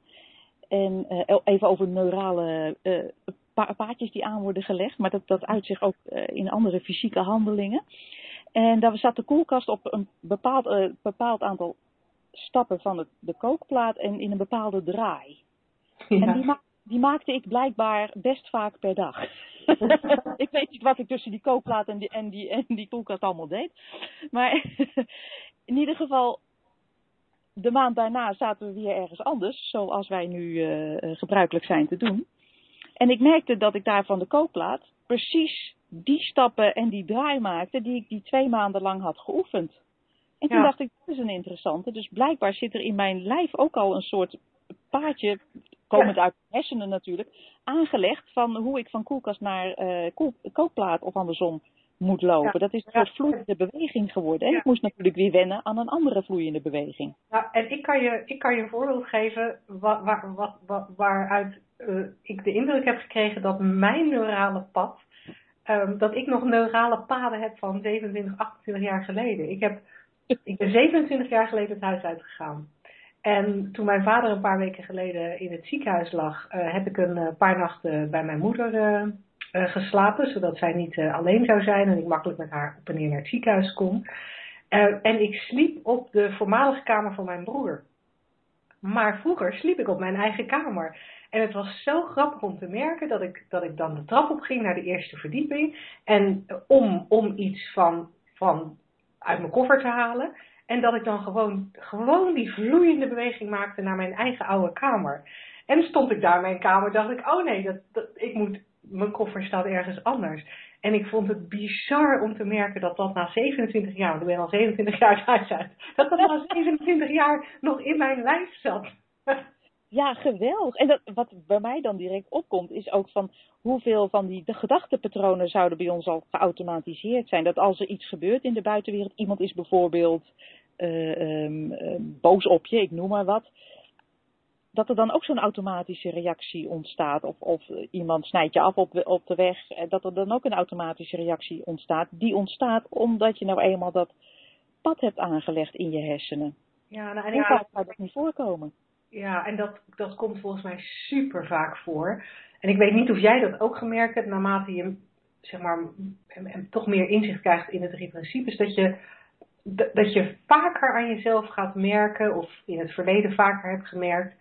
En eh, even over neurale pa- paadjes die aan worden gelegd. Maar dat, dat uit zich ook eh, in andere fysieke handelingen. En daar zat de koelkast op een bepaald, eh, bepaald aantal stappen van het, de kookplaat en in een bepaalde draai. En die, ma- die maakte ik blijkbaar best vaak per dag. <laughs> ik weet niet wat ik tussen die kookplaat en die, en die, en die koelkast allemaal deed. Maar <laughs> in ieder geval, de maand daarna zaten we weer ergens anders, zoals wij nu eh, gebruikelijk zijn te doen. En ik merkte dat ik daar van de kookplaat precies die stappen en die draai maakte die ik die twee maanden lang had geoefend. En toen Ja. dacht ik, dat is een interessante. Dus blijkbaar zit er in mijn lijf ook al een soort paadje, komend uit de hersenen natuurlijk, aangelegd van hoe ik van koelkast naar koel- kookplaat of andersom moet lopen. Ja. Dat is een soort vloeiende beweging geworden. En ik moest natuurlijk weer wennen aan een andere vloeiende beweging. Nou, en ik kan je, ik kan je een voorbeeld geven wa- waar, wat, wa- waaruit eh, ik de indruk heb gekregen dat mijn neurale pad, ehm, dat ik nog neurale paden heb van 27, 28 jaar geleden. Ik, heb, ik ben 27 jaar geleden het huis uitgegaan. En toen mijn vader een paar weken geleden in het ziekenhuis lag, eh, heb ik een eh, paar nachten bij mijn moeder geslapen, zodat zij niet alleen zou zijn en ik makkelijk met haar op en neer naar het ziekenhuis kon. En ik sliep op de voormalige kamer van mijn broer. Maar vroeger sliep ik op mijn eigen kamer. En het was zo grappig om te merken dat ik, dat ik dan de trap op ging naar de eerste verdieping. En om, om iets van, van uit mijn koffer te halen. En dat ik dan gewoon, gewoon die vloeiende beweging maakte naar mijn eigen oude kamer. En stond ik daar in mijn kamer, dacht ik, oh nee, dat, dat, ik moet, mijn koffer staat ergens anders. En ik vond het bizar om te merken dat dat na 27 jaar, want ik ben al 27 jaar <laughs> het huis uit, dat dat na 27 jaar nog in mijn lijf zat. <laughs> Ja, geweldig. En dat, wat bij mij dan direct opkomt, is ook van hoeveel van die de gedachtepatronen zouden bij ons al geautomatiseerd zijn. Dat als er iets gebeurt in de buitenwereld, iemand is bijvoorbeeld eh, ehm, eh, boos op je, ik noem maar wat. Dat er dan ook zo'n automatische reactie ontstaat. Of, of iemand snijdt je af op, de- op de weg. eh, Dat er dan ook een automatische reactie ontstaat. Die ontstaat omdat je nou eenmaal dat pad hebt aangelegd in je hersenen. Ja, nou, en Hoe vaak zou dat niet voorkomen? Ja, en dat, dat komt volgens mij super vaak voor. En ik weet niet of jij dat ook gemerkt hebt, naarmate je zeg maar, en toch meer inzicht krijgt in de drie principes, dat je, dat je vaker aan jezelf gaat merken, of in het verleden vaker hebt gemerkt,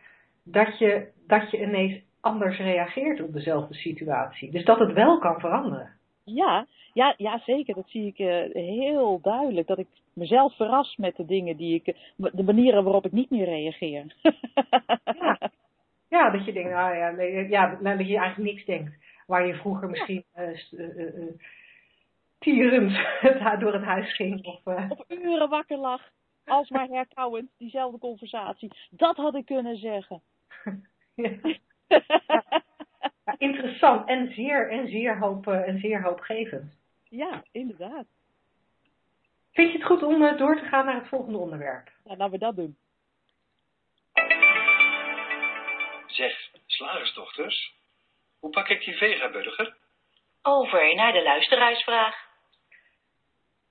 dat je, dat je ineens anders reageert op dezelfde situatie. Dus dat het wel kan veranderen. Ja, ja, ja, zeker. Dat zie ik eh, heel duidelijk. Dat ik mezelf verras met de dingen die ik. eh, de manieren waarop ik niet meer reageer. Ja. Ja, dat je denkt, nou ja, nee, ja nou, dat je eigenlijk niks denkt. Waar je vroeger misschien uh, uh, tierend <laughs> door het huis ging. Of, of uren wakker lag. Alsmaar herkauwend, diezelfde conversatie. Dat had ik kunnen zeggen. <laughs> ja. <laughs> ja. <laughs> interessant en zeer, en, zeer hoop, en zeer hoopgevend. Ja, inderdaad. Vind je het goed om door te gaan naar het volgende onderwerp? Ja, laten we dat doen. Zeg, slagersdochters, hoe pak ik die vegaburger? Over naar de luisteraarsvraag.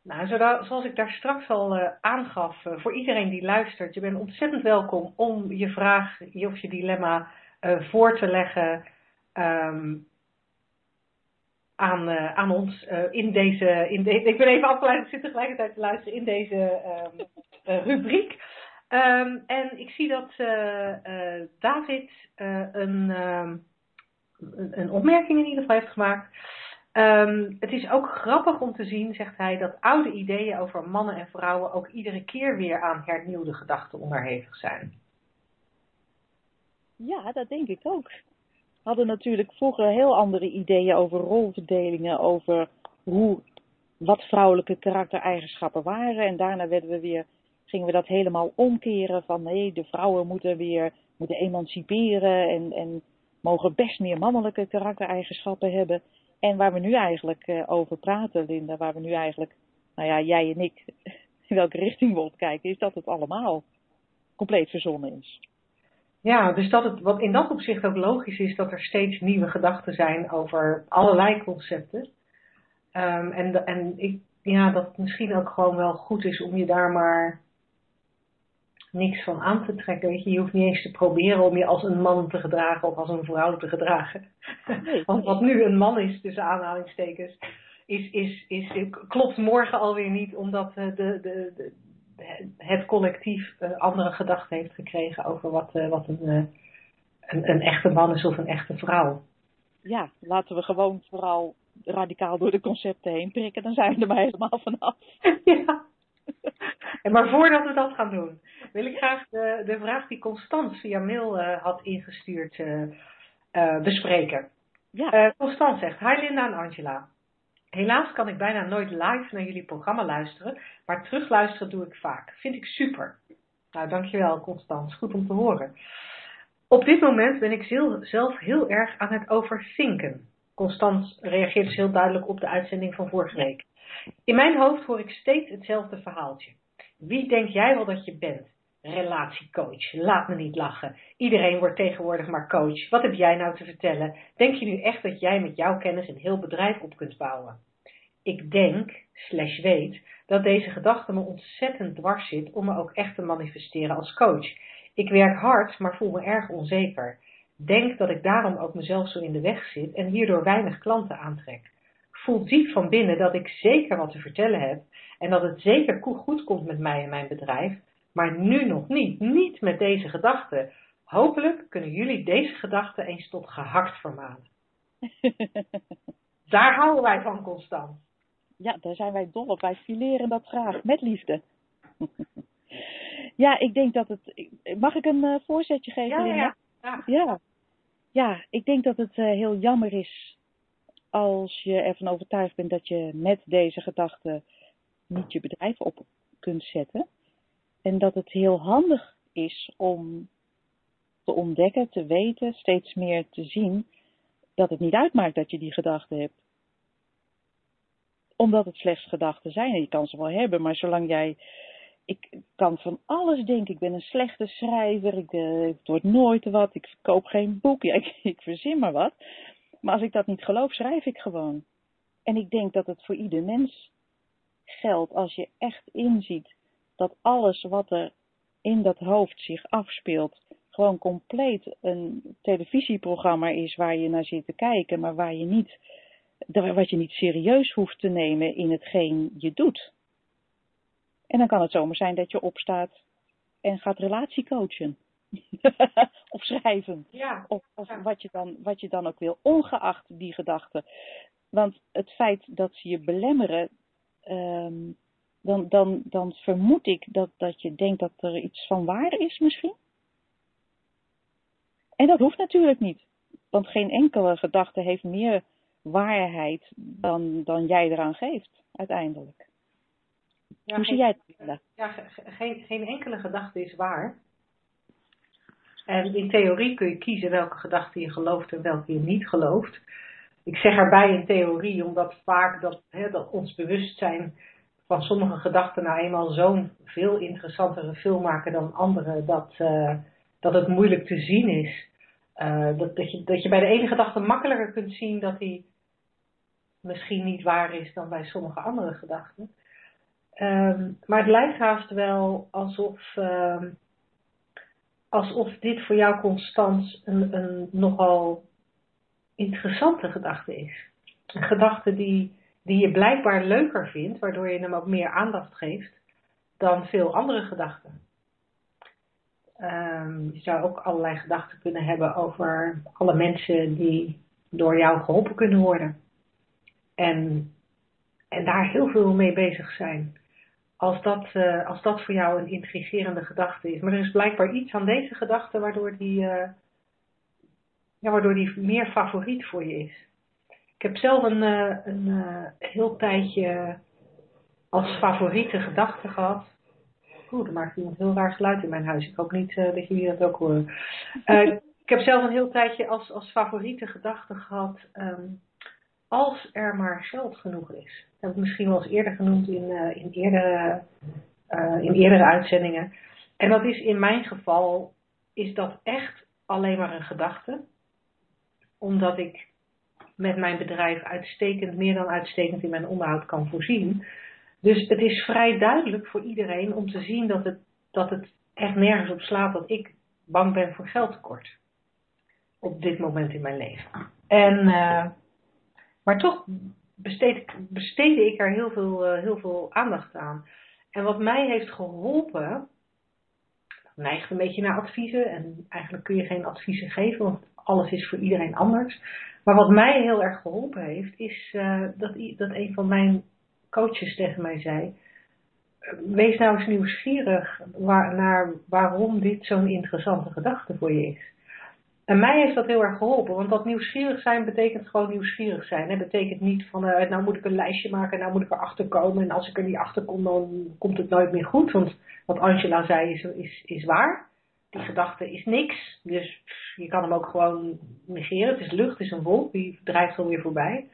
Nou, zoals ik daar straks al uh, aangaf, uh, voor iedereen die luistert, je bent ontzettend welkom om je vraag of je dilemma uh, voor te leggen um, aan, aan ons in deze, in <laughs> ik ben even afgeleid, ik zit tegelijkertijd te luisteren in deze um, rubriek. Um, en ik zie dat David een, een opmerking in ieder geval heeft gemaakt. Het is ook grappig om te zien, zegt hij, dat oude ideeën over mannen en vrouwen ook iedere keer weer aan hernieuwde gedachten onderhevig zijn. Ja, dat denk ik ook. Hadden natuurlijk vroeger heel andere ideeën over rolverdelingen, over hoe, wat vrouwelijke karaktereigenschappen waren. En daarna werden we weer, gingen we dat helemaal omkeren van nee, de vrouwen moeten weer moeten emanciperen en, en mogen best meer mannelijke karaktereigenschappen hebben. En waar we nu eigenlijk uh, over praten, Linda, waar we nu eigenlijk, nou ja, jij en ik, <laughs> in welke richting we opkijken, is dat het allemaal compleet verzonnen is. Ja, dus dat het, wat in dat opzicht ook logisch is dat er steeds nieuwe gedachten zijn over allerlei concepten. Um, en, en ik, ja, dat het misschien ook gewoon wel goed is om je daar maar niks van aan te trekken. Weet je, je hoeft niet eens te proberen om je als een man te gedragen of als een vrouw te gedragen. Want wat nu een man is, tussen aanhalingstekens, is, is, is, klopt morgen alweer niet, omdat de, de, de, het collectief andere gedachten heeft gekregen over wat, wat een, een, een echte man is of een echte vrouw. Ja, laten we gewoon vooral radicaal door de concepten heen prikken, dan zijn we er maar helemaal vanaf. <laughs> ja. En maar voordat we dat gaan doen, wil ik graag de, de vraag die Constans via mail uh, had ingestuurd uh, uh, bespreken. Ja. Constans zegt, hi Linda en Angela. Helaas kan ik bijna nooit live naar jullie programma luisteren, maar terugluisteren doe ik vaak. Vind ik super. Nou, dankjewel Constans. Goed om te horen. Op dit moment ben ik zelf heel erg aan het overthinken. Constans reageert dus heel duidelijk op de uitzending van vorige week. In mijn hoofd hoor ik steeds hetzelfde verhaaltje. Wie denk jij wel dat je bent? Relatiecoach. Laat me niet lachen. Iedereen wordt tegenwoordig maar coach. Wat heb jij nou te vertellen? Denk je nu echt dat jij met jouw kennis een heel bedrijf op kunt bouwen? Ik denk, slash weet, dat deze gedachte me ontzettend dwars zit om me ook echt te manifesteren als coach. Ik werk hard, maar voel me erg onzeker. Denk dat ik daarom ook mezelf zo in de weg zit en hierdoor weinig klanten aantrek voel diep van binnen dat ik zeker wat te vertellen heb en dat het zeker goed komt met mij en mijn bedrijf, maar nu nog niet. Niet met deze gedachten. Hopelijk kunnen jullie deze gedachten eens tot gehakt vermanen. <laughs> Daar houden wij van, Constant. Ja, daar zijn wij dol op. Wij fileren dat graag, met liefde. <laughs> ja, ik denk dat het... Mag ik een uh, voorzetje geven, ja, Linda? Ja, ja. Ja, ik denk dat het uh, heel jammer is als je ervan overtuigd bent dat je met deze gedachten niet je bedrijf op kunt zetten. En dat het heel handig is om te ontdekken, te weten, steeds meer te zien dat het niet uitmaakt dat je die gedachten hebt. Omdat het slechts gedachten zijn. En je kan ze wel hebben, maar zolang jij. Ik kan van alles denken. Ik ben een slechte schrijver. Ik, uh, het wordt nooit wat. Ik verkoop geen boek. Ja, <laughs> ik, ik verzin maar wat. Maar als ik dat niet geloof, schrijf ik gewoon. En ik denk dat het voor ieder mens geldt als je echt inziet dat alles wat er in dat hoofd zich afspeelt, gewoon compleet een televisieprogramma is waar je naar zit te kijken, maar waar je niet, wat je niet serieus hoeft te nemen in hetgeen je doet. En dan kan het zomaar zijn dat je opstaat en gaat relatiecoachen. <laughs> of schrijven. Ja. Of, of wat, je dan, wat je dan ook wil, ongeacht die gedachten. Want het feit dat ze je belemmeren, um, dan, dan, dan vermoed ik dat, dat je denkt dat er iets van waar is misschien. En dat hoeft natuurlijk niet. Want geen enkele gedachte heeft meer waarheid dan, dan jij eraan geeft, uiteindelijk. Ja, Hoe geen- zie jij het? Ja, ge- ge- geen, geen enkele gedachte is waar. En in theorie kun je kiezen welke gedachte je gelooft en welke je niet gelooft. Ik zeg erbij in theorie, omdat vaak dat, hè, dat ons bewustzijn van sommige gedachten nou eenmaal zo'n veel interessantere film maken dan andere, dat, eh, dat het moeilijk te zien is. Eh, dat, dat, je, dat je bij de ene gedachte makkelijker kunt zien dat die misschien niet waar is dan bij sommige andere gedachten. Ehm, maar het lijkt haast wel alsof, ehm, alsof dit voor jou constant een, een nogal interessante gedachte is. Een gedachte die, die je blijkbaar leuker vindt, waardoor je hem ook meer aandacht geeft dan veel andere gedachten. Ehm, je zou ook allerlei gedachten kunnen hebben over alle mensen die door jou geholpen kunnen worden. En, en daar heel veel mee bezig zijn als dat, eh, als dat voor jou een intrigerende gedachte is. Maar er is blijkbaar iets aan deze gedachte waardoor die, eh, ja, waardoor die meer favoriet voor je is. Ik heb zelf een, eh, een eh, heel tijdje als favoriete gedachte gehad. Oeh, er maakt iemand heel raar geluid in mijn huis. Ik hoop niet eh, dat jullie dat ook horen. Ik heb zelf een heel tijdje als, als favoriete gedachte gehad. ehm, als er maar geld genoeg is. Dat heb ik misschien wel eens eerder genoemd in, in, eerdere, in eerdere uitzendingen. En dat is in mijn geval, is dat echt alleen maar een gedachte. Omdat ik met mijn bedrijf uitstekend, meer dan uitstekend in mijn onderhoud kan voorzien. Dus het is vrij duidelijk voor iedereen om te zien dat het, dat het echt nergens op slaat dat ik bang ben voor geldtekort. Op dit moment in mijn leven. En, eh, maar toch besteed, ik- besteedde ik er heel veel, eh, heel veel aandacht aan. En wat mij heeft geholpen, dat neigt een beetje naar adviezen. En eigenlijk kun je geen adviezen geven, want alles is voor iedereen anders. Maar wat mij heel erg geholpen heeft, is eh, dat, dat een van mijn coaches tegen mij zei. Wees nou eens nieuwsgierig naar waarom dit zo'n interessante gedachte voor je is. En mij heeft dat heel erg geholpen, want dat nieuwsgierig zijn betekent gewoon nieuwsgierig zijn. Het betekent niet van, eh, nou moet ik een lijstje maken, nou moet ik erachter komen. En als ik er niet achter kom, dan komt het nooit meer goed. Want wat Angela zei is, is waar. Die gedachte is niks, dus je kan hem ook gewoon negeren. Het is lucht, het is een wolk, die drijft gewoon weer voorbij.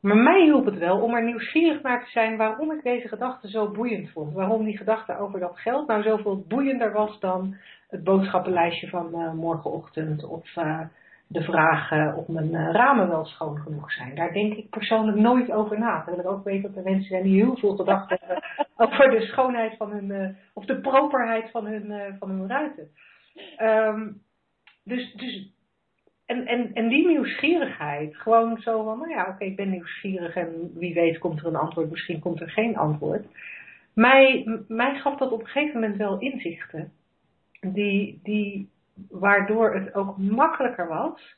Maar mij hielp het wel om er nieuwsgierig naar te zijn waarom ik deze gedachte zo boeiend vond. Waarom die gedachte over dat geld nou zoveel boeiender was dan het boodschappenlijstje van eh, morgenochtend of eh, de vraag of mijn eh, ramen wel schoon genoeg zijn. Daar denk ik persoonlijk nooit over na. Terwijl ik ook weet dat er mensen zijn die heel veel gedachten hebben <laughs> over de schoonheid van hun, eh, of de properheid van hun, eh, van hun ruiten. Ehm, dus, dus en, en, en die nieuwsgierigheid, gewoon zo van, nou ja, oké, ik ben nieuwsgierig en wie weet komt er een antwoord, misschien komt er geen antwoord. Mij, mij gaf dat op een gegeven moment wel inzichten, die, die, waardoor het ook makkelijker was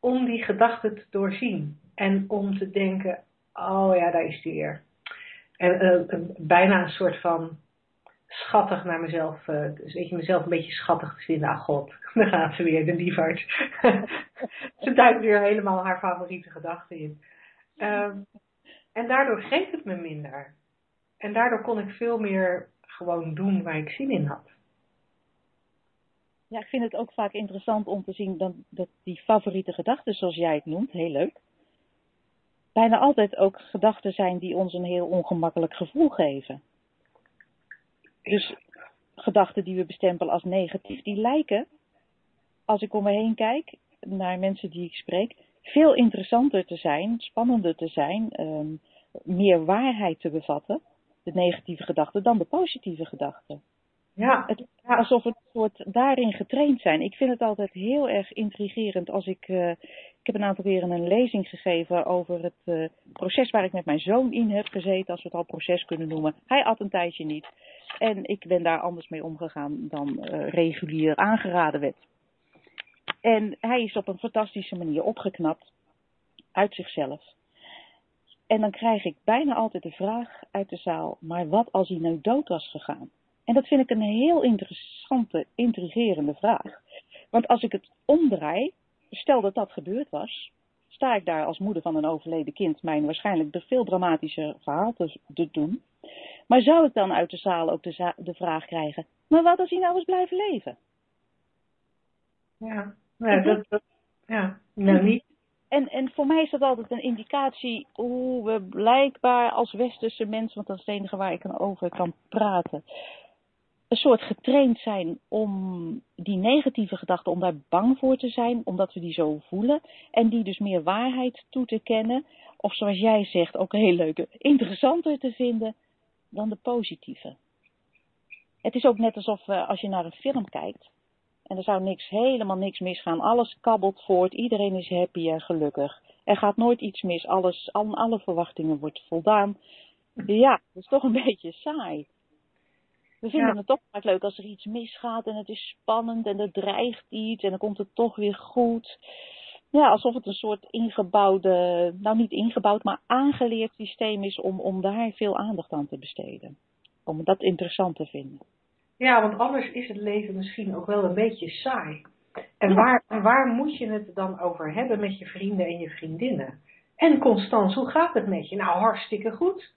om die gedachten te doorzien. En om te denken, oh ja, daar is die weer. En eh, bijna een soort van schattig naar mezelf, eh, dus weet je, mezelf een beetje schattig te vinden. Ah god, <laughs> daar gaat ze weer, de liefhart. <laughs> ze duikt weer helemaal haar favoriete gedachten in. Ehm, en daardoor greep het me minder. En daardoor kon ik veel meer gewoon doen waar ik zin in had. Ja, ik vind het ook vaak interessant om te zien dat, dat die favoriete gedachten, zoals jij het noemt, heel leuk, bijna altijd ook gedachten zijn die ons een heel ongemakkelijk gevoel geven. Dus gedachten die we bestempelen als negatief, die lijken, als ik om me heen kijk, naar mensen die ik spreek, veel interessanter te zijn, spannender te zijn, ehm, meer waarheid te bevatten, de negatieve gedachten, dan de positieve gedachten. Ja, Het alsof we daarin getraind zijn. Ik vind het altijd heel erg intrigerend als ik. eh, ik heb een aantal keren een lezing gegeven over het eh, proces waar ik met mijn zoon in heb gezeten, als we het al proces kunnen noemen. Hij at een tijdje niet. En ik ben daar anders mee omgegaan dan eh, regulier aangeraden werd. En hij is op een fantastische manier opgeknapt uit zichzelf. En dan krijg ik bijna altijd de vraag uit de zaal: maar wat als hij nou dood was gegaan? En dat vind ik een heel interessante, intrigerende vraag. Want als ik het omdraai, stel dat dat gebeurd was, sta ik daar als moeder van een overleden kind mijn waarschijnlijk veel dramatischer verhaal te, te doen. Maar zou ik dan uit de zaal ook de, de vraag krijgen, maar wat als hij nou eens blijven leven? Ja, dat, dat, ja, nou niet. En, en voor mij is dat altijd een indicatie hoe we blijkbaar als westerse mensen, want dat is het enige waar ik over kan praten, een soort getraind zijn om die negatieve gedachten, om daar bang voor te zijn, omdat we die zo voelen. En die dus meer waarheid toe te kennen. Of zoals jij zegt, ook heel leuke, interessanter te vinden dan de positieve. Het is ook net alsof als je naar een film kijkt. En er zou niks, helemaal niks misgaan. Alles kabbelt voort. Iedereen is happy en gelukkig. Er gaat nooit iets mis. Alles, aan alle verwachtingen wordt voldaan. Ja, dat is toch een <laughs> beetje saai. We vinden het toch vaak leuk als er iets misgaat en het is spannend en er dreigt iets en dan komt het toch weer goed. Ja, alsof het een soort ingebouwde, nou niet ingebouwd, maar aangeleerd systeem is om, om daar veel aandacht aan te besteden. Om dat interessant te vinden. Ja, want anders is het leven misschien ook wel een beetje saai. En waar, waar moet je het dan over hebben met je vrienden en je vriendinnen? En Constans, hoe gaat het met je? Nou, hartstikke goed.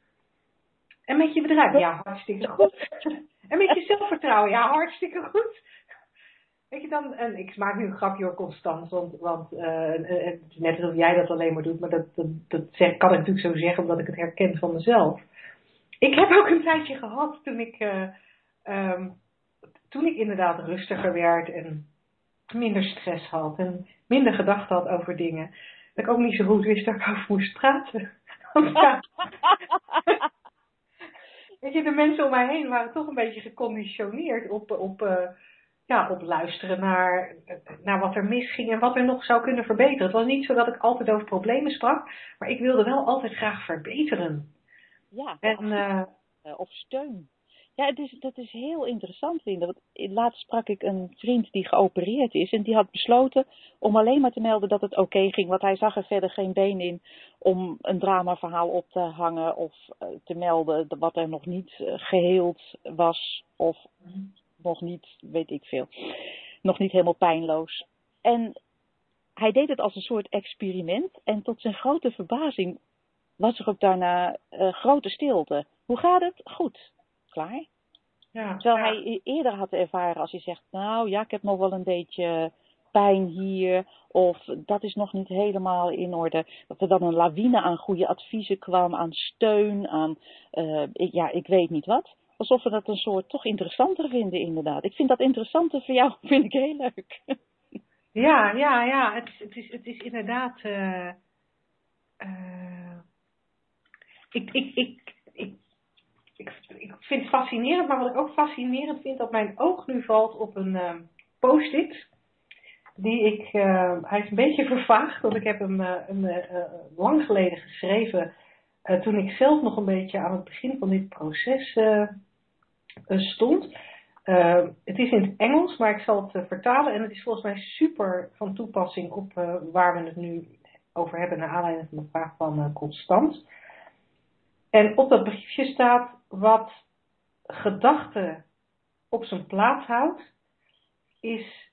En met je bedrijf? Ja, hartstikke goed. <laughs> En met je zelfvertrouwen? Ja, hartstikke goed. Weet je dan, en ik maak nu een grapje hoor, Constans, want, want uh, het is net alsof jij dat alleen maar doet, maar dat, dat, dat zeg, kan ik natuurlijk zo zeggen omdat ik het herken van mezelf. Ik heb ook een tijdje gehad toen ik, uh, um, toen ik inderdaad rustiger werd en minder stress had en minder gedachten had over dingen, dat ik ook niet zo goed wist waar ik over moest praten. <laughs> <laughs> Weet je, de mensen om mij heen waren toch een beetje geconditioneerd op, op, uh, ja, op luisteren naar, naar wat er misging en wat er nog zou kunnen verbeteren. Het was niet zo dat ik altijd over problemen sprak, maar ik wilde wel altijd graag verbeteren. Ja, en, uh, of steun. Ja, het is, dat is heel interessant vinden. Want laatst sprak ik een vriend die geopereerd is en die had besloten om alleen maar te melden dat het oké ging. Want hij zag er verder geen been in om een dramaverhaal op te hangen of uh, te melden wat er nog niet uh, geheeld was of nog niet, weet ik veel, nog niet helemaal pijnloos. En hij deed het als een soort experiment en tot zijn grote verbazing was er ook daarna uh, grote stilte. Hoe gaat het? Goed klaar. Ja, Terwijl ja. hij e-, eerder had ervaren als hij zegt, nou ja, ik heb nog wel een beetje pijn hier, of dat is nog niet helemaal in orde. Dat er dan een lawine aan goede adviezen kwam, aan steun, aan, uh, ik, ja, ik weet niet wat. Alsof we dat een soort toch interessanter vinden, inderdaad. Ik vind dat interessanter voor jou, <laughs> vind ik heel leuk. Ja, ja, ja. Het, het, is, het is inderdaad. Uh, uh, ik, ik, ik, ik ik, vind het fascinerend, maar wat ik ook fascinerend vind, dat mijn oog nu valt op een uh, post-it. Die ik, uh, hij is een beetje <laughs> vervaagd, want ik heb hem uh, een, lang geleden geschreven. toen ik zelf nog een beetje aan het begin van dit proces stond. het is in het Engels, maar ik zal het vertalen. En het is volgens mij super van toepassing op waar we het nu over hebben, naar aanleiding van de vraag van Constant. En op dat briefje staat wat gedachte op zijn plaats houdt, is,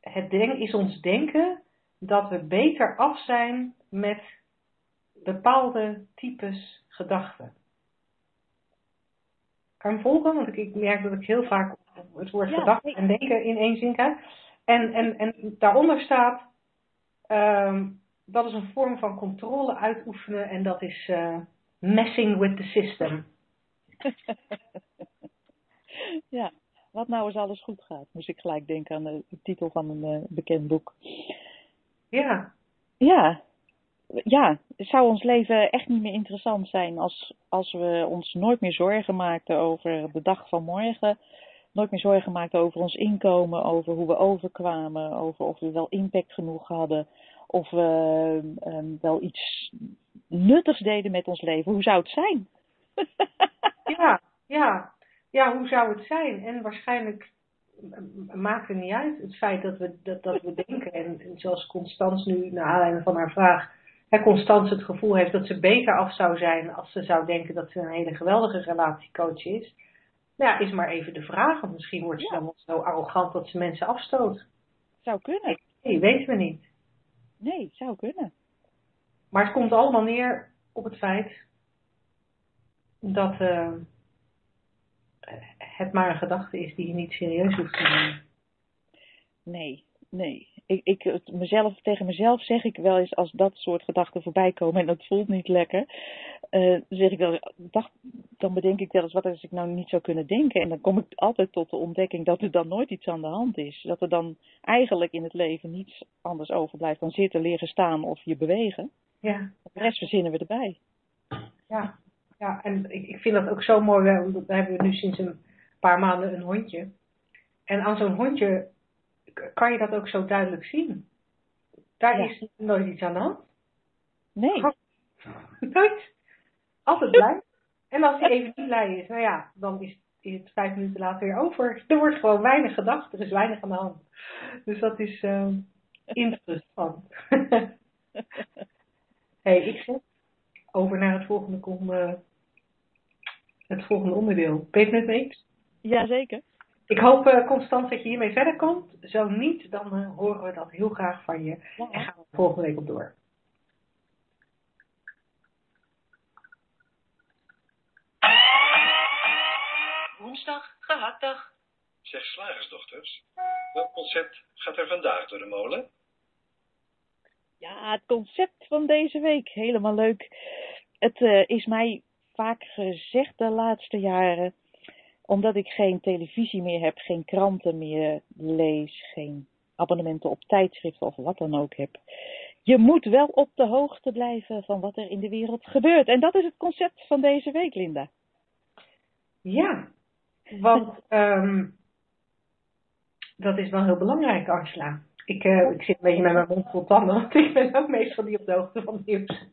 het denk, is ons denken dat we beter af zijn met bepaalde types gedachten. Kan je volgen? Want ik, merk dat ik heel vaak het woord ja, gedachte en denken in één zin krijg. En, en, en daaronder staat, um, dat is een vorm van controle uitoefenen en dat is uh, messing with the system. <laughs> ja, wat nou als alles goed gaat, moest ik gelijk denken aan de, titel van een uh, bekend boek. Ja. Ja. Ja, zou ons leven echt niet meer interessant zijn als, als we ons nooit meer zorgen maakten over de dag van morgen. Nooit meer zorgen maakten over ons inkomen, over hoe we overkwamen, over of we wel impact genoeg hadden, of we um, wel iets nuttigs deden met ons leven. Hoe zou het zijn? <laughs> ja, ja. Ja, hoe zou het zijn? En waarschijnlijk maakt het niet uit het feit dat we, dat, dat we denken. En, en zoals Constans nu, naar aanleiding van haar vraag, hè, Constans het gevoel heeft dat ze beter af zou zijn als ze zou denken dat ze een hele geweldige relatiecoach is. Nou ja, is maar even de vraag. Want misschien wordt ze ja. dan wel zo arrogant dat ze mensen afstoot. zou kunnen. Nee, weten we niet. Nee, het zou kunnen. Maar het komt allemaal neer op het feit dat uh, het maar een gedachte is die je niet serieus hoeft te nemen. Nee, nee. Ik, ik, mezelf, tegen mezelf zeg ik wel eens als dat soort gedachten voorbij komen en dat voelt niet lekker. Uh, zeg ik wel, dacht, dan bedenk ik wel eens wat als ik nou niet zou kunnen denken. En dan kom ik altijd tot de ontdekking dat er dan nooit iets aan de hand is. Dat er dan eigenlijk in het leven niets anders overblijft dan zitten, leren staan of je bewegen. Ja. De rest verzinnen we erbij. Ja, ja en ik, ik vind dat ook zo mooi. We, we hebben nu sinds een paar maanden een hondje. En aan zo'n hondje kan je dat ook zo duidelijk zien. Daar Ja. is nooit iets aan de hand. Nee, Nooit. Altijd blij. En als hij even niet blij is, nou ja, dan is, is het vijf minuten later weer over. Er wordt gewoon weinig gedacht, er is weinig aan de hand. Dus dat is eh, interessant. <laughs> hey, ik zeg over naar het volgende, kom, eh, het volgende onderdeel. Ben je het met me eens? jazeker. Ik hoop eh, constant dat je hiermee verder komt. Zo niet, dan eh, horen we dat heel graag van je. En gaan we volgende week op door. Woensdag, gehaktdag. Zeg slagersdochters, welk concept gaat er vandaag door de molen? Ja, het concept van deze week, helemaal leuk. Het eh, is mij vaak gezegd de laatste jaren, omdat ik geen televisie meer heb, geen kranten meer lees, geen abonnementen op tijdschriften of wat dan ook heb. Je moet wel op de hoogte blijven van wat er in de wereld gebeurt. En dat is het concept van deze week, Linda. Ja, want ehm, dat is wel heel belangrijk, Angela. Ik, eh, ik zit een beetje met mijn mond vol tanden, want ik ben ook meestal niet op de hoogte van het nieuws.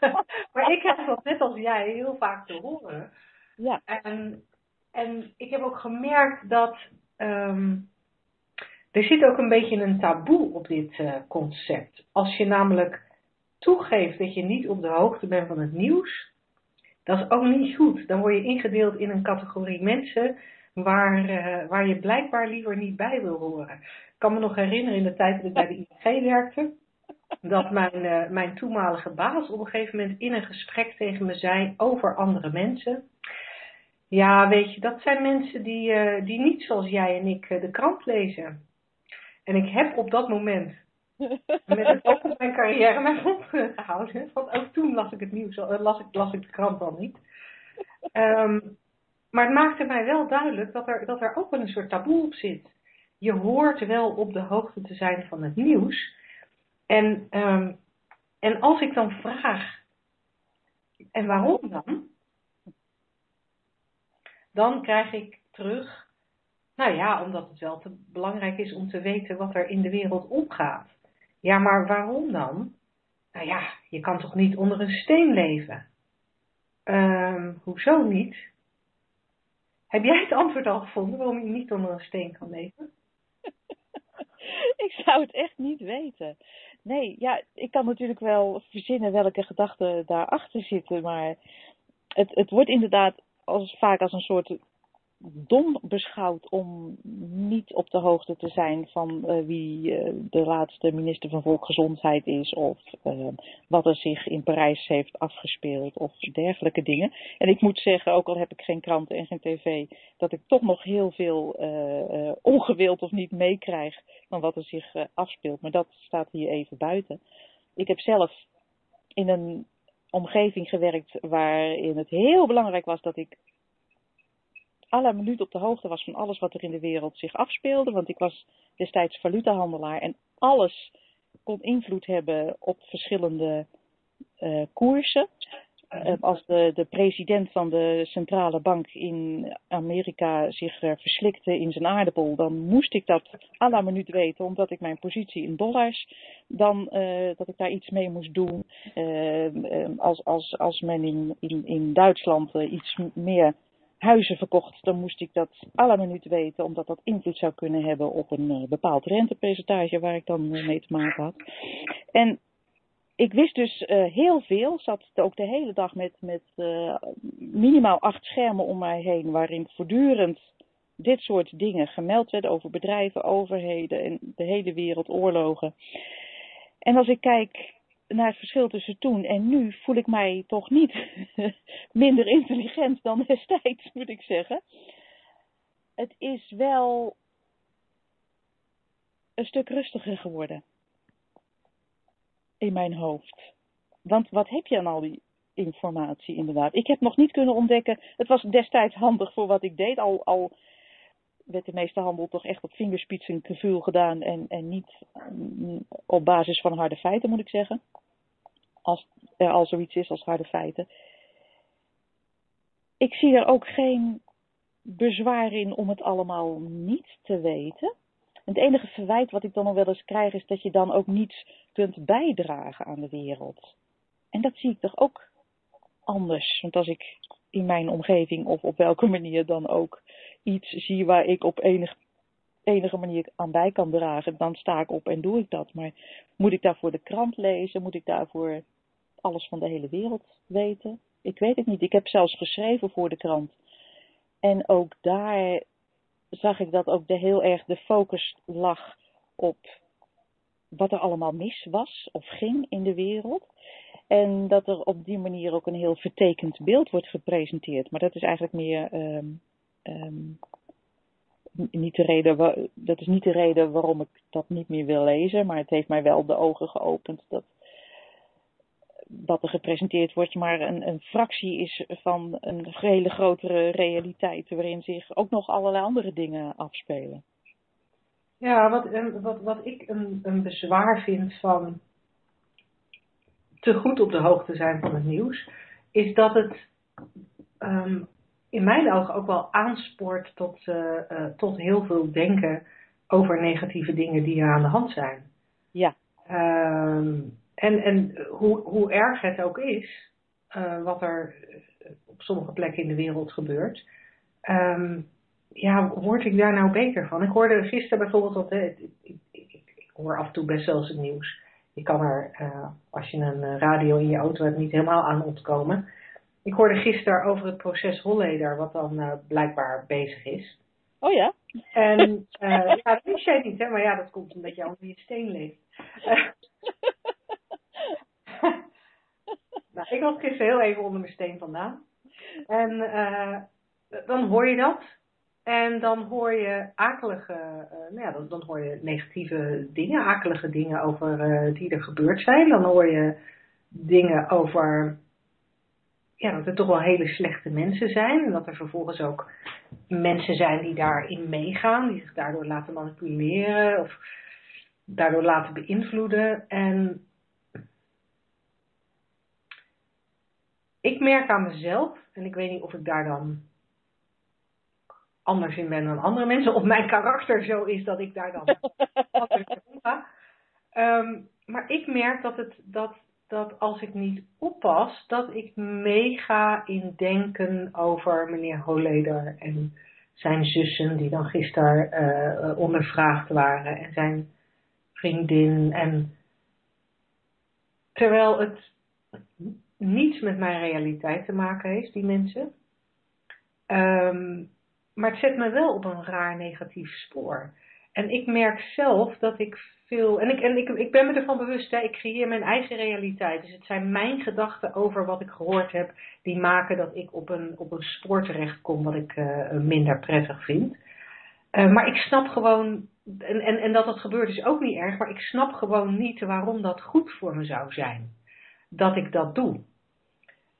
<laughs> maar ik heb dat net als jij heel vaak te horen. Ja, En, en ik heb ook gemerkt dat ehm, er zit ook een beetje een taboe op dit eh, concept. Als je namelijk toegeeft dat je niet op de hoogte bent van het nieuws, dat is ook niet goed. Dan word je ingedeeld in een categorie mensen waar, eh, waar je blijkbaar liever niet bij wil horen. Ik kan me nog herinneren in de tijd dat ik bij de ING werkte, dat mijn, eh, mijn toenmalige baas op een gegeven moment in een gesprek tegen me zei over andere mensen. Ja, weet je, dat zijn mensen die, eh, die niet zoals jij en ik eh, de krant lezen. En ik heb op dat moment <laughs> met het oog op mijn carrière mijn mond gehouden. Want ook toen las ik het nieuws, eh, las ik, las ik de krant al niet. Ehm, maar het maakte mij wel duidelijk dat er, dat er ook wel een soort taboe op zit. Je hoort wel op de hoogte te zijn van het nieuws. En, ehm, en als ik dan vraag, en waarom dan? Dan krijg ik terug, nou ja, omdat het wel te belangrijk is om te weten wat er in de wereld omgaat. Ja, maar waarom dan? Nou ja, je kan toch niet onder een steen leven? Ehm, hoezo niet? Heb jij het antwoord al gevonden waarom je niet onder een steen kan leven? <laughs> ik zou het echt niet weten. Nee, ja, ik kan natuurlijk wel verzinnen welke gedachten daarachter zitten, maar het, het wordt inderdaad als, vaak als een soort dom beschouwd om niet op de hoogte te zijn van eh, wie eh, de laatste minister van Volksgezondheid is of eh, wat er zich in Parijs heeft afgespeeld of dergelijke dingen. En ik moet zeggen, ook al heb ik geen kranten en geen tv, dat ik toch nog heel veel ongewild of niet meekrijg van wat er zich afspeelt. Maar dat staat hier even buiten. Ik heb zelf in een omgeving gewerkt waarin het heel belangrijk was dat ik alle minuut op de hoogte was van alles wat er in de wereld zich afspeelde. Want ik was destijds valutahandelaar en alles kon invloed hebben op verschillende eh, koersen. Eh, als de, de president van de centrale bank in Amerika zich verslikte in zijn aardappel, dan moest ik dat la minuut weten, omdat ik mijn positie in dollars, dan eh, dat ik daar iets mee moest doen. Eh, als, als, als men in, in, in Duitsland iets meer huizen verkocht, dan moest ik dat la minuut weten, omdat dat invloed zou kunnen hebben op een bepaald rentepercentage waar ik dan mee te maken had. En ik wist dus eh, heel veel, zat ook de hele dag met, met eh, minimaal acht schermen om mij heen, waarin voortdurend dit soort dingen gemeld werden over bedrijven, overheden en de hele wereld, oorlogen. En als ik kijk naar het verschil tussen toen en nu, voel ik mij toch niet <laughs> minder intelligent dan destijds, moet ik zeggen. Het is wel een stuk rustiger geworden in mijn hoofd. Want wat heb je aan al die informatie inderdaad? Ik heb nog niet kunnen ontdekken. Het was destijds handig voor wat ik deed. Al, al werd de meeste handel toch echt op vingerspitsengevoel gedaan en, en niet mm, op basis van harde feiten, moet ik zeggen. Als er al zoiets is als harde feiten. Ik zie er ook geen bezwaar in om het allemaal niet te weten. Het enige verwijt wat ik dan nog wel eens krijg is dat je dan ook niets kunt bijdragen aan de wereld. En dat zie ik toch ook anders. Want als ik in mijn omgeving of op welke manier dan ook iets zie waar ik op enige, enige manier aan bij kan dragen, dan sta ik op en doe ik dat. Maar moet ik daarvoor de krant lezen? Moet ik daarvoor alles van de hele wereld weten? Ik weet het niet. Ik heb zelfs geschreven voor de krant. En ook daar zag ik dat ook de heel erg de focus lag op wat er allemaal mis was of ging in de wereld. En dat er op die manier ook een heel vertekend beeld wordt gepresenteerd. Maar dat is eigenlijk meer um, niet de reden, dat is niet de reden waarom ik dat niet meer wil lezen. Maar het heeft mij wel de ogen geopend dat wat er gepresenteerd wordt maar een, een fractie is van een hele grotere realiteit waarin zich ook nog allerlei andere dingen afspelen. Ja, wat, wat, wat ik een, een bezwaar vind van te goed op de hoogte zijn van het nieuws, is dat het um, in mijn ogen ook wel aanspoort tot, uh, uh, tot heel veel denken over negatieve dingen die er aan de hand zijn. Ja. Um, en, en hoe, hoe erg het ook is, uh, wat er op sommige plekken in de wereld gebeurt, um, ja, word ik daar nou beter van? Ik hoorde gisteren bijvoorbeeld dat, ik, ik, ik, ik, hoor af en toe best wel eens het nieuws. Je kan er, uh, als je een radio in je auto hebt, niet helemaal aan ontkomen. Ik hoorde gisteren over het proces Holleder, wat dan uh, blijkbaar bezig is. Oh ja? En <laughs> ja, dat wist jij niet, hè? maar ja, dat komt omdat je onder je steen leeft. <laughs> nou, ik was gisteren heel even onder mijn steen vandaan. En dan hoor je dat. En dan hoor je akelige, uh, nou ja, dan, hoor je negatieve dingen, akelige dingen over uh, die er gebeurd zijn. Dan hoor je dingen over ja, dat er toch wel hele slechte mensen zijn. En dat er vervolgens ook mensen zijn die daarin meegaan, die zich daardoor laten manipuleren of daardoor laten beïnvloeden. En ik merk aan mezelf, en ik weet niet of ik daar dan anders in ben dan andere mensen, of mijn karakter zo is dat ik daar dan anders ga. Um, maar ik merk dat, het, dat, dat als ik niet oppas, dat ik meega in denken over meneer Holleder en zijn zussen, die dan gisteren uh, ondervraagd waren, en zijn vriendin. En terwijl het niets met mijn realiteit te maken heeft, die mensen. Um, maar het zet me wel op een raar negatief spoor. En ik merk zelf dat ik veel. En ik, en ik, ik ben me ervan bewust, hè, ik creëer mijn eigen realiteit. Dus het zijn mijn gedachten over wat ik gehoord heb, die maken dat ik op een, op een spoor terechtkom wat ik uh, minder prettig vind. Uh, maar ik snap gewoon. En, en, en dat dat gebeurt is ook niet erg, maar ik snap gewoon niet waarom dat goed voor me zou zijn. Dat ik dat doe.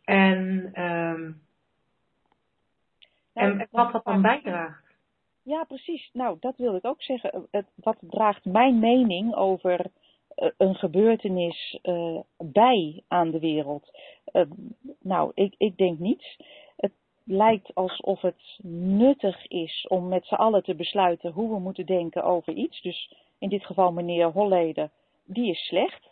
En, um, en, en wat dat dan bijdraagt. Ja, precies. Nou, dat wil ik ook zeggen. Het, wat draagt mijn mening over uh, een gebeurtenis uh, bij aan de wereld? Uh, nou, ik, ik denk niets. Het lijkt alsof het nuttig is om met z'n allen te besluiten hoe we moeten denken over iets. Dus in dit geval meneer Holleder, die is slecht.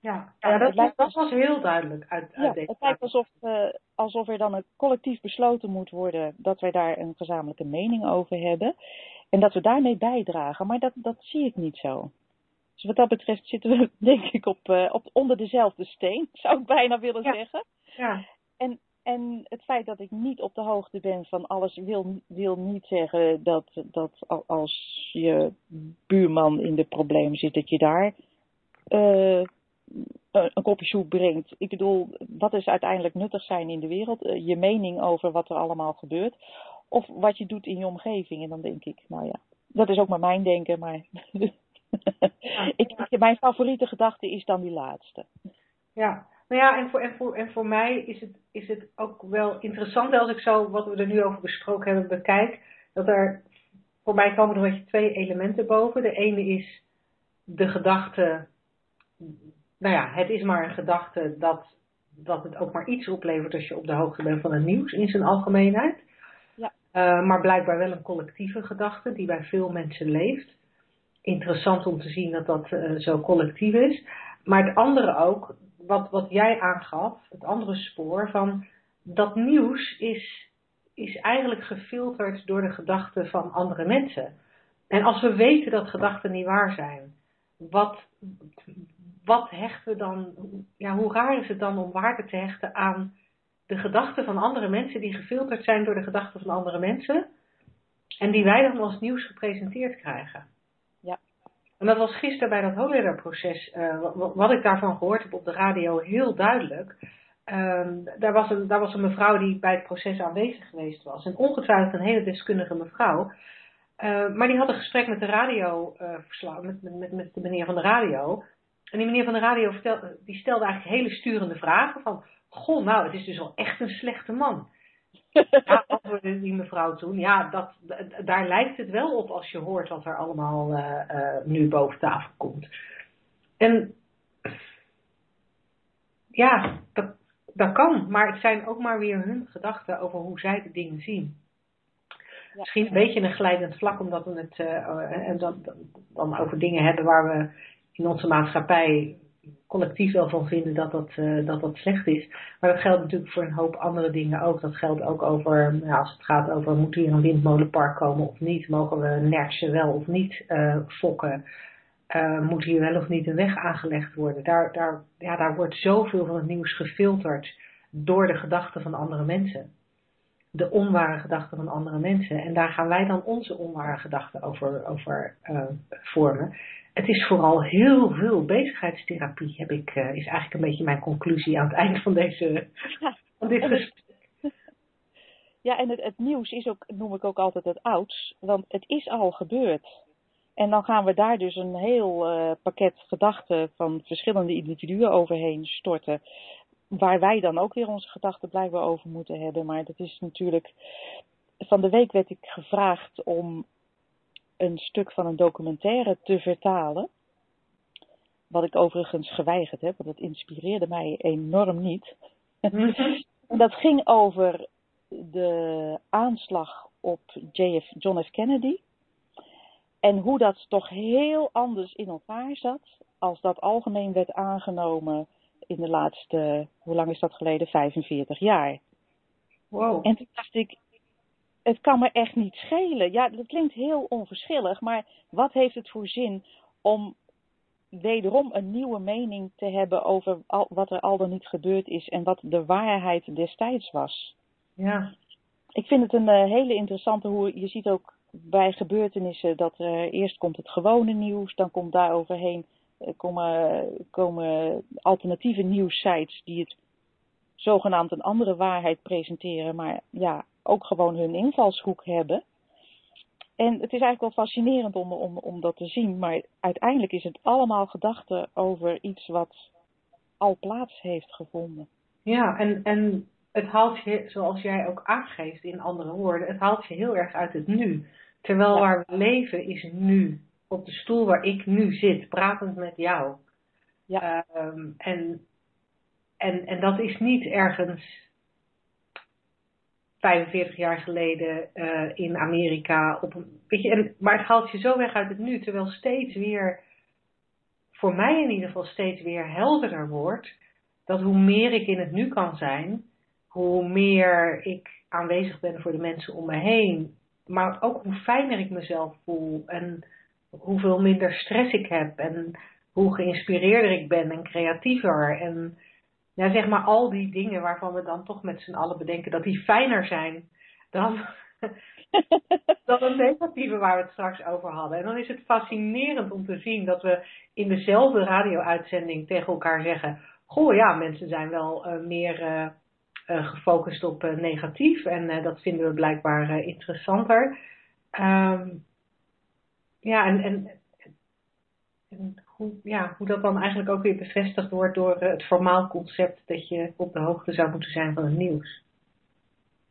Ja, ja dat, lijkt, dat, was heel duidelijk uit, uit ja, deze Het lijkt alsof, uh, alsof er dan een collectief besloten moet worden dat wij daar een gezamenlijke mening over hebben. En dat we daarmee bijdragen. Maar dat, dat zie ik niet zo. Dus wat dat betreft zitten we <laughs> denk ik op, uh, op onder dezelfde steen, <laughs> zou ik bijna willen ja. zeggen. Ja. En, en het feit dat ik niet op de hoogte ben van alles wil, wil niet zeggen dat, dat als je buurman in de problemen zit, dat je daar uh, een kopje soep brengt. Ik bedoel, wat is uiteindelijk nuttig zijn in de wereld? Uh, je mening over wat er allemaal gebeurt. Of wat je doet in je omgeving. En dan denk ik, nou ja, dat is ook maar mijn denken, maar <laughs> ik, mijn favoriete gedachte is dan die laatste. Ja, nou ja, en voor, en voor, mij is het, is het ook wel interessant als ik zo wat we er nu over besproken hebben bekijk. Dat er, voor mij komen er beetje twee elementen boven. De ene is de gedachte, nou ja, het is maar een gedachte dat, dat het ook maar iets oplevert als je op de hoogte bent van het nieuws in zijn algemeenheid. Ja. Uh, maar blijkbaar wel een collectieve gedachte die bij veel mensen leeft. Interessant om te zien dat dat uh, zo collectief is. Maar het andere ook, wat, wat jij aangaf, het andere spoor van dat nieuws is, is eigenlijk gefilterd door de gedachten van andere mensen. En als we weten dat gedachten niet waar zijn, wat, wat hechten we dan, ja, hoe raar is het dan om waarde te hechten aan de gedachten van andere mensen die gefilterd zijn door de gedachten van andere mensen en die wij dan als nieuws gepresenteerd krijgen? En dat was gisteren bij dat hoogleerderproces, uh, wat ik daarvan gehoord heb op de radio, heel duidelijk. Um, daar, was een, daar was een mevrouw die bij het proces aanwezig geweest was. En ongetwijfeld een hele deskundige mevrouw. Uh, maar die had een gesprek met de radio, uh, met, met, met de meneer van de radio. En die meneer van de radio vertelde, die stelde eigenlijk hele sturende vragen van... Goh, nou, het is dus wel echt een slechte man. <laughs> Ja, antwoordde die mevrouw toen. Ja, dat, daar lijkt het wel op als je hoort wat er allemaal uh, uh, nu boven tafel komt. En ja, dat, dat kan. Maar het zijn ook maar weer hun gedachten over hoe zij de dingen zien. Ja. Misschien een beetje een glijdend vlak, omdat we het uh, en dan, dan over dingen hebben waar we in onze maatschappij collectief wel van vinden dat dat, uh, dat dat slecht is. Maar dat geldt natuurlijk voor een hoop andere dingen ook. Dat geldt ook over, als het gaat over moet hier een windmolenpark komen of niet, mogen we nertsen wel of niet uh, fokken. Uh, moet hier wel of niet een weg aangelegd worden? Daar, daar, ja, daar wordt zoveel van het nieuws gefilterd door de gedachten van andere mensen. De onware gedachten van andere mensen. En daar gaan wij dan onze onware gedachten over, over vormen het is vooral heel veel bezigheidstherapie, heb ik, uh, is eigenlijk een beetje mijn conclusie aan het eind van, deze, van dit gesprek. Ja, en het, het, nieuws is ook, noem ik ook altijd het ouds, want het is al gebeurd. En dan gaan we daar dus een heel uh, pakket gedachten van verschillende individuen overheen storten. Waar wij dan ook weer onze gedachten blijkbaar over moeten hebben. Maar dat is natuurlijk. Van de week werd ik gevraagd om een stuk van een documentaire te vertalen. Wat ik overigens geweigerd heb, want dat inspireerde mij enorm niet. en <laughs> dat ging over de aanslag op JF, John F. Kennedy. En hoe dat toch heel anders in elkaar zat als dat algemeen werd aangenomen in de laatste, hoe lang is dat geleden? 45 jaar. Wow. En toen dacht ik, het kan me echt niet schelen. Ja, dat klinkt heel onverschillig, maar wat heeft het voor zin om wederom een nieuwe mening te hebben over al, wat er al dan niet gebeurd is en wat de waarheid destijds was? Ja. Ik vind het een uh, hele interessante hoe je ziet ook bij gebeurtenissen dat er eerst komt het gewone nieuws, dan komt daar overheen uh, komen, komen alternatieve nieuwssites die het zogenaamd een andere waarheid presenteren, maar ja, ook gewoon hun invalshoek hebben. En het is eigenlijk wel fascinerend om, om, om dat te zien, maar uiteindelijk is het allemaal gedachten over iets wat al plaats heeft gevonden. Ja, en, en het haalt je, zoals jij ook aangeeft in andere woorden, het haalt je heel erg uit het nu. Terwijl Ja. waar we leven is nu. Op de stoel waar ik nu zit, pratend met jou. Ja. Ehm, en, en, en dat is niet ergens 45 jaar geleden eh, in Amerika. Op een, en, maar het haalt je zo weg uit het nu, terwijl steeds weer, voor mij in ieder geval steeds weer helderder wordt, dat hoe meer ik in het nu kan zijn, hoe meer ik aanwezig ben voor de mensen om me heen, maar ook hoe fijner ik mezelf voel en hoeveel minder stress ik heb en hoe geïnspireerder ik ben en creatiever en ja, zeg maar al die dingen waarvan we dan toch met z'n allen bedenken dat die fijner zijn dan, <laughs> dan een negatieve waar we het straks over hadden. En dan is het fascinerend om te zien dat we in dezelfde radio-uitzending tegen elkaar zeggen: Goh, ja, mensen zijn wel uh, meer uh, uh, gefocust op negatief en dat vinden we blijkbaar interessanter. Um, ja, en, en, en hoe, ja, hoe dat dan eigenlijk ook weer bevestigd wordt door het formaal concept dat je op de hoogte zou moeten zijn van het nieuws.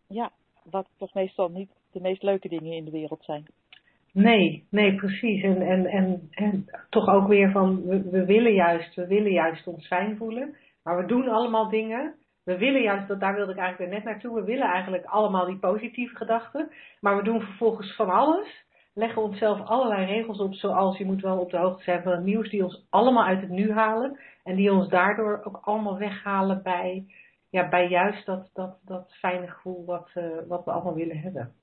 Ja, wat toch meestal niet de meest leuke dingen in de wereld zijn. Nee, nee, precies. En, en, en, en toch ook weer van, we, we, willen juist, we willen juist ons fijn voelen, maar we doen allemaal dingen. We willen juist, dat, daar wilde ik eigenlijk net naartoe, we willen eigenlijk allemaal die positieve gedachten, maar we doen vervolgens van alles, leggen onszelf allerlei regels op, zoals je moet wel op de hoogte zijn van het nieuws, die ons allemaal uit het nu halen en die ons daardoor ook allemaal weghalen bij, ja, bij juist dat, dat, dat fijne gevoel wat, uh, wat we allemaal willen hebben.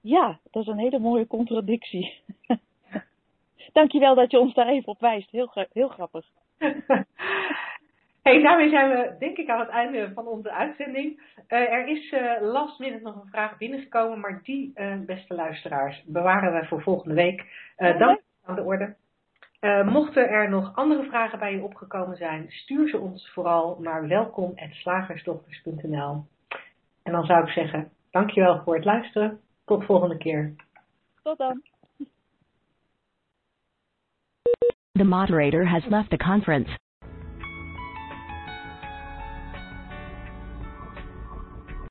Ja, dat is een hele mooie contradictie. <laughs> Dankjewel dat je ons daar even op wijst. Heel, heel grappig. <laughs> hey, daarmee zijn we denk ik aan het einde van onze uitzending. Uh, er is uh, last minute nog een vraag binnengekomen, maar die, uh, beste luisteraars, bewaren we voor volgende week. Uh, dan aan de orde. Uh, mochten er nog andere vragen bij je opgekomen zijn, stuur ze ons vooral naar welkom.slagersdochters.nl. En dan zou ik zeggen, dankjewel voor het luisteren. Tot volgende keer. Tot dan. The moderator has left the conference.